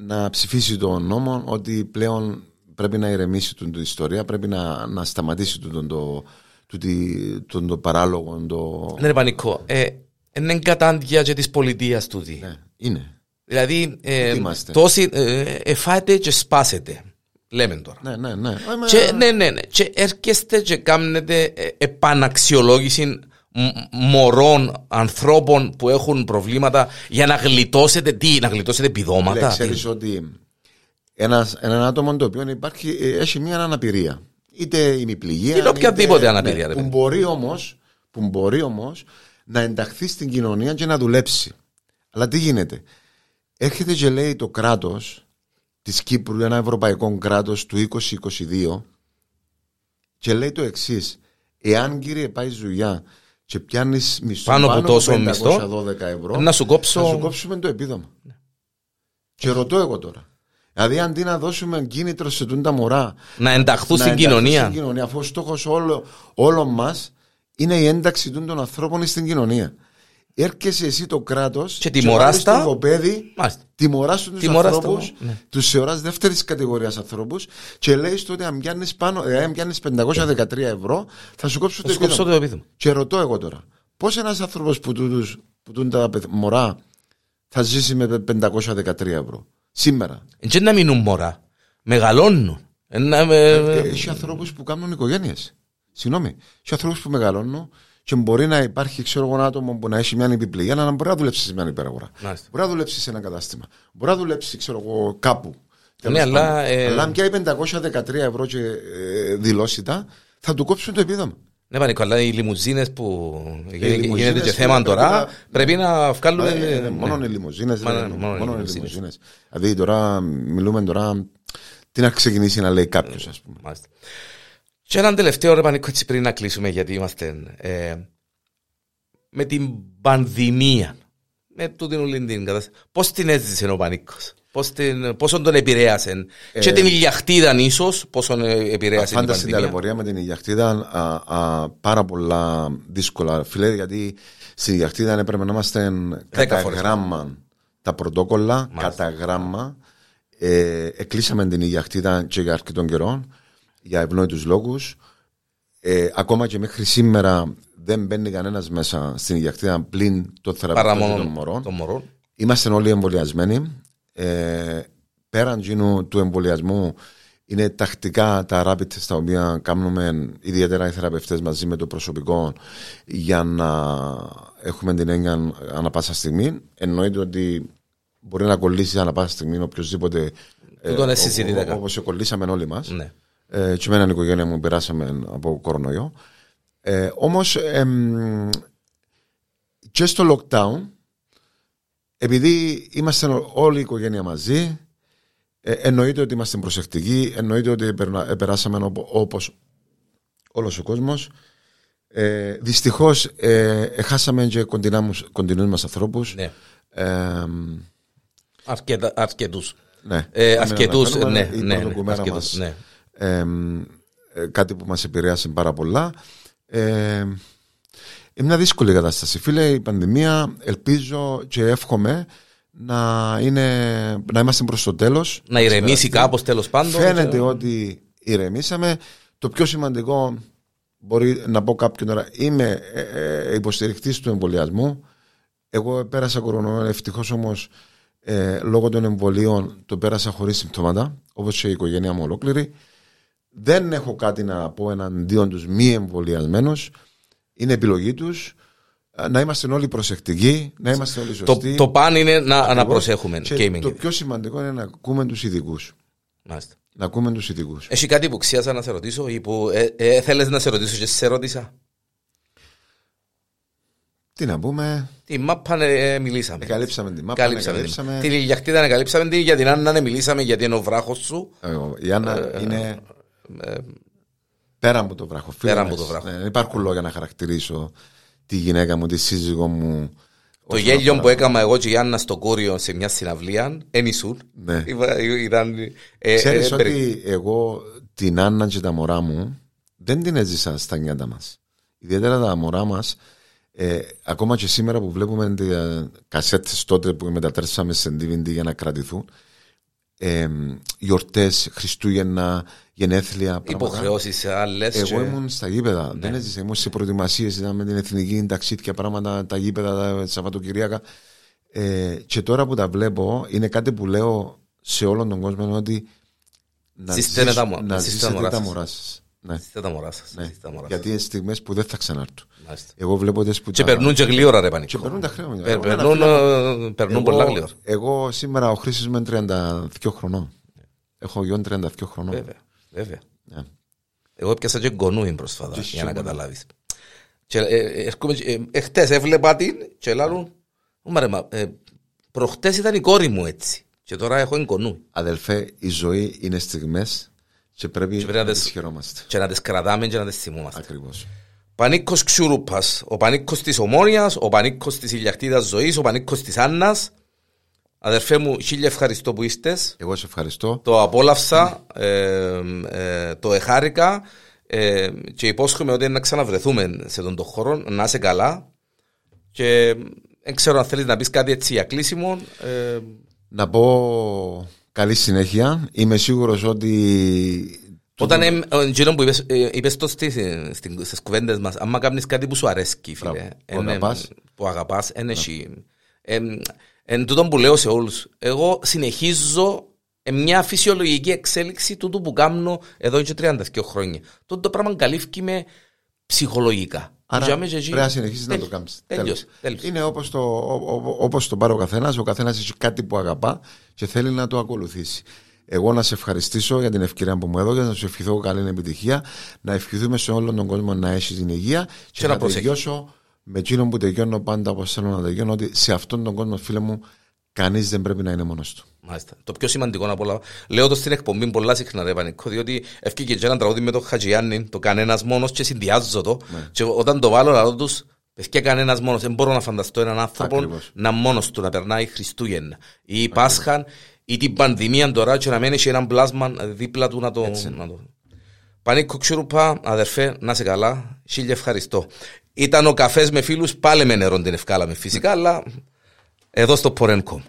να ψηφίσει τον νόμο ότι πλέον πρέπει να ηρεμήσει τον το ιστορία, πρέπει να, να σταματήσει τον, τον, το, τον, τον, το παράλογο. Το... Ναι, ρε Πανικό, ε, είναι κατάντια και της πολιτείας τούτη. Ναι, είναι. Δηλαδή, ε, Τι είμαστε. τόσοι ε, εφάτε και σπάσετε. Λέμε τώρα. Ναι, ναι, ναι. Ε, μα- Και, ναι, ναι, ναι. Και έρχεστε και κάνετε ε, επαναξιολόγηση μ- μωρών, ανθρώπων που έχουν προβλήματα για να γλιτώσετε τι, να γλιτώσετε επιδόματα. Λέει, τι; ξέρεις ότι ένας, ένα άτομο το οποίο υπάρχει, ε, έχει μια αναπηρία. Είτε ημιπληγία. Είναι οποιαδήποτε είτε- αναπηρία, ρε που παιδί. μπορεί όμως, που μπορεί όμως να ενταχθεί στην κοινωνία και να δουλέψει. Αλλά τι γίνεται; Έρχεται και λέει το κράτος της Κύπρου, ένα ευρωπαϊκό κράτος του 2022 και λέει το εξής. Εάν κύριε πάει δουλειά και πιάνεις μισθό Πάνω από τόσο 512 μισθό, ευρώ, να σου κόψω- θα σου κόψουμε το επίδομα. Και ρωτώ εγώ τώρα. Δηλαδή, αντί να δώσουμε κίνητρο σε τούν τα μωρά Να ενταχθούν να στην ενταχθούν κοινωνία. στην κοινωνία, αφού ο στόχος όλο, όλων μας είναι η ένταξη τούν των ανθρώπων στην κοινωνία. Έρχεσαι εσύ το κράτος Και τιμωράς τα. το κοπέδι, Μάλιστα. τιμωράς τους Τιμωράς τα, ανθρώπους, ναι. τους θεωράς δεύτερης κατηγορίας ανθρώπους και λέει του ότι αν πιάνεις πάνω, ε, αν πιάνεις 513 ευρώ, θα σου κόψω το Θα σου κόψω επίδομα. το επίδομα. Και ρωτώ εγώ τώρα, πώς ένας άνθρωπος που, τούτους- που τούν τα παιδ- μωρά θα ζήσει με 513 ευρώ. Σήμερα; Δεν να μείνουν μωρά. Μεγαλώνουν. Ε, να με- Ε, Έχει ανθρώπους που κάνουν οικογένειες. Συγγνώμη. Έχει ανθρώπους που μεγαλώνουν και μπορεί να υπάρχει ξέρω εγώ, ένα άτομο που να έχει μια επιπληγή, αλλά να μπορεί να δουλέψει σε μια υπεραγορά. Μάλιστα. Μπορεί να δουλέψει σε ένα κατάστημα. Μπορεί να δουλέψει ξέρω εγώ, κάπου. Τέλος Ναι, αλλά, πάντων. ε, αλλά αν πιάει 513 ευρώ και ε, δηλώσει τα, θα του κόψουν το επίδομα. Ναι, Πανίκο, αλλά οι λιμουζίνες που γι- λιμουζίνες γίνεται και πρέπει θέμα να- τώρα πρέπει να βγάλουν. Ε, ε, ε, ναι. Μόνο οι λιμουζίνες. Μόνο- μόνο οι Μόνο οι λιμουζίνες. λιμουζίνες. Δηλαδή τώρα μιλούμε τώρα. Τι να ξεκινήσει να λέει κάποιος, ας πούμε. Μάλιστα. Και έναν τελευταίο ρε Πανίκο έτσι πριν να κλείσουμε γιατί είμαστε ε, με την πανδημία με τούτη όλη την κατάσταση πώς την έζησε ο Πανίκος; Πώς την, πόσο τον επηρέασε; Και την ηλιαχτίδα ίσως πόσο επηρέασε την Φάντασε την πανδημία; ταλαιπωρία με την Ιγιαχτίδα α, α, πάρα πολλά δύσκολα, φίλε, γιατί στην Ιγιαχτίδα έπρεπε να είμαστε κατά φορές. γράμμα τα πρωτόκολλα, κατά γράμμα. Ε, εκλείσαμε την Ιγιαχτίδα και για αρκετών καιρών για ευνόητους λόγους. Ε, ακόμα και μέχρι σήμερα δεν μπαίνει κανένας μέσα στην Ιγιαχτίδα πλην το παρά θεραπευτικό μόνο των μωρών. των μωρών Είμαστε όλοι εμβολιασμένοι. Ε, πέραν γίνου του εμβολιασμού είναι τακτικά τα rapid test τα οποία κάνουμε ιδιαίτερα οι θεραπευτές μαζί με το προσωπικό για να έχουμε την έννοια ανά πάσα στιγμή. Εννοείται ότι μπορεί να κολλήσει ανά πάσα στιγμή οποιοδήποτε Τούτο είναι συζητητικά. όπως κολλήσαμε όλοι μας ναι. Ε, και με έναν οικογένεια μου περάσαμε από κορονοϊό. Ε, όμως εμ, και στο lockdown επειδή είμαστε όλη η οικογένεια μαζί ε, εννοείται ότι είμαστε προσεκτικοί εννοείται ότι περνα- ε, περάσαμε οπο- όπως όλος ο κόσμος ε, δυστυχώς ε, ε, χάσαμε και κοντινά μου- κοντινούς μας ανθρώπους ναι. ε, Αρκετα, αρκετούς ναι. ε, Μην αρκετούς αναφέρουμε, ναι, η ναι, ναι, πρωτοκουμέρα αρκετούς, μας ναι. Ε, ε, κάτι που μας επηρέασε πάρα πολλά. Ε, είναι μια δύσκολη κατάσταση. Φίλε, η πανδημία ελπίζω και εύχομαι να, είναι, να είμαστε προς το τέλος. να ηρεμήσει κάπως τέλος πάντων Φαίνεται και- ότι ηρεμήσαμε. Το πιο σημαντικό μπορεί να πω κάποιον τώρα είμαι ε, ε, υποστηρικτής του εμβολιασμού. Εγώ πέρασα κορονοϊό, ευτυχώς όμως ε, λόγω των εμβολίων το πέρασα χωρίς συμπτώματα, όπως και η οικογένειά μου ολόκληρη. Δεν έχω κάτι να πω εναντίον τους μη εμβολιασμένους. Είναι επιλογή τους. Να είμαστε όλοι προσεκτικοί, να είμαστε όλοι το, σωστοί. το παν είναι να, να Ακριβώς. προσέχουμε Και και είμαι το και- πιο σημαντικό είναι να ακούμε τους ειδικούς. Μάλιστα. Να ακούμε τους ειδικούς. Έχει κάτι που ξίασα να σε ρωτήσω ή που ε, ε, θέλεις να σε ρωτήσω και σε ρώτησα; Τι να πούμε, Τη μάπα ε, μιλήσαμε. καλύψαμε την μάπα, Καλύψαμε. καλύψαμε. Την ηλιακτήδα να καλύψαμε την, για την Άννα να μιλήσαμε γιατί είναι ο βράχος σου. Ε, Η Άννα είναι Ε, πέρα από το βράχο. φίλε Πέρα μας. από το βράχο. Ναι, δεν υπάρχουν λόγια να χαρακτηρίσω τη γυναίκα μου, τη σύζυγό μου. το γέλιο που έκανα εγώ και η Άννα στο κόριο σε μια συναυλία, εν ήσουν. Ναι. Είπα, Ήταν, ε, Ξέρεις ε, ότι εγώ την Άννα και τα μωρά μου δεν την έζησα στα νιάτα μας. Ιδιαίτερα τα μωρά μας, ε, ακόμα και σήμερα που βλέπουμε τις ε, κασέτες τότε που μετατρέψαμε σε DVD για να κρατηθούν, ε, γιορτές, Χριστούγεννα, γενέθλια, πράγματα. υποχρεώσεις άλλες. Εγώ και- ήμουν στα γήπεδα. Ναι. Δεν έζησα. Ήμουν σε προετοιμασίες. Ήταν με την εθνική ταξίδια πράγματα, τα γήπεδα, τα Σαββατοκυριακά. Ε, και τώρα που τα βλέπω, είναι κάτι που λέω σε όλον τον κόσμο είναι ότι να, Ζήστε ζήσ- τα μω- να ζήστε τα ζήσετε μωρά τα σας. μωρά σας. Ναι, Είστε τα μωρά σας. ναι. είστε τα μωρά σας. Γιατί είναι στιγμές που δεν θα ξανάρθουν. Μάλιστα. Εγώ βλέπω τις που Και τα- περνούν και γλύωρα ρε και πανικό. περνούν τα χρόνια. Περ- Εγώ ένα Περνούν, φίλο- ε, περνούν εγώ- πολλά γλύωρα. Εγώ σήμερα ο Χρήσης είμαι 32 χρονών. Έχω γιον 32 χρονών. Βέβαια, βέβαια. Ναι. Εγώ έπιασα και γκονούιν πρόσφατα, Και για να σίγουρα. καταλάβεις. Και, ε, ε, έρχομαι και- ε, εχθές έβλεπα την και λάλλουν, «Ω, ρε, μα, ε, προχτές ήταν η κόρη μου έτσι. Και τώρα έχω εγκονούι. Αδελφέ, η ζωή είναι στιγμές και πρέπει, πρέπει να να τις- τις χαιρόμαστε. Και να τις κρατάμε και να τις θυμούμαστε. Ακριβώς. Πανίκος Ξουρούπας, ο Πανίκος της Ομόνιας, ο Πανίκος της Ηλιακτίδας Ζωής, ο Πανίκος της Άννας. Αδερφέ μου, χίλια ευχαριστώ που είστε. Εγώ σε ευχαριστώ. Το απόλαυσα, ε, ε, το εχάρηκα ε, και υπόσχομαι ότι να ξαναβρεθούμε σε τον το χώρο, να είσαι καλά και δεν ξέρω αν θέλεις να πεις κάτι έτσι για κλείσιμο. Ε, Να πω καλή συνέχεια. Είμαι σίγουρος ότι όταν ε, ο εκείνο που είπες, ε, είπες το στις, στις, στις κουβέντες μας, άμα κάνεις κάτι που σου αρέσκει, φίλε, Μπράβο, που εν, ε, αγαπάς. που αγαπάς, εν έχει, ε, Εν τούτο που λέω σε όλους, εγώ συνεχίζω μια φυσιολογική εξέλιξη του που κάνω εδώ και 32 χρόνια. Τότε το πράγμα καλύφθηκε με ψυχολογικά. Άρα πρέπει να συνεχίσεις να το κάνεις. Είναι όπως το, όπως το πάρει ο καθένας. Ο καθένας έχει κάτι που αγαπά και θέλει να το ακολουθήσει. Εγώ να σε ευχαριστήσω για την ευκαιρία που μου έδωσες, να σου ευχηθώ καλή επιτυχία, να ευχηθούμε σε όλον τον κόσμο να έχεις την υγεία και, και να, να τελειώσω με εκείνο που τελειώνω πάντα όπως θέλω να τελειώνω, ότι σε αυτόν τον κόσμο, φίλε μου, κανείς δεν πρέπει να είναι μόνος του. Μάλιστα. Το πιο σημαντικό από όλα, λέω το στην εκπομπή πολλά συχνά, ρε Πανικό, διότι ευκήκε και ένα τραγούδι με τον Χατζιάννη, το κανένας μόνος και συνδυάζω το. Ναι. Και όταν το βάλω, λαό τους, Παιδιά κανένας μόνος. Δεν μπορώ να φανταστώ έναν άνθρωπο Ακριβώς. να μόνος του να περνάει Χριστούγεννα ή Πάσχα ή την πανδημία τώρα και να μένει σε έναν πλάσμα δίπλα του να το. Να το... Πανίκο Ξουρουπά, αδερφέ, να σε καλά. Χίλια ευχαριστώ. Ήταν ο καφές με φίλους, πάλι με νερό την ευκάλαμε φυσικά, αλλά εδώ στο Πορένκομ.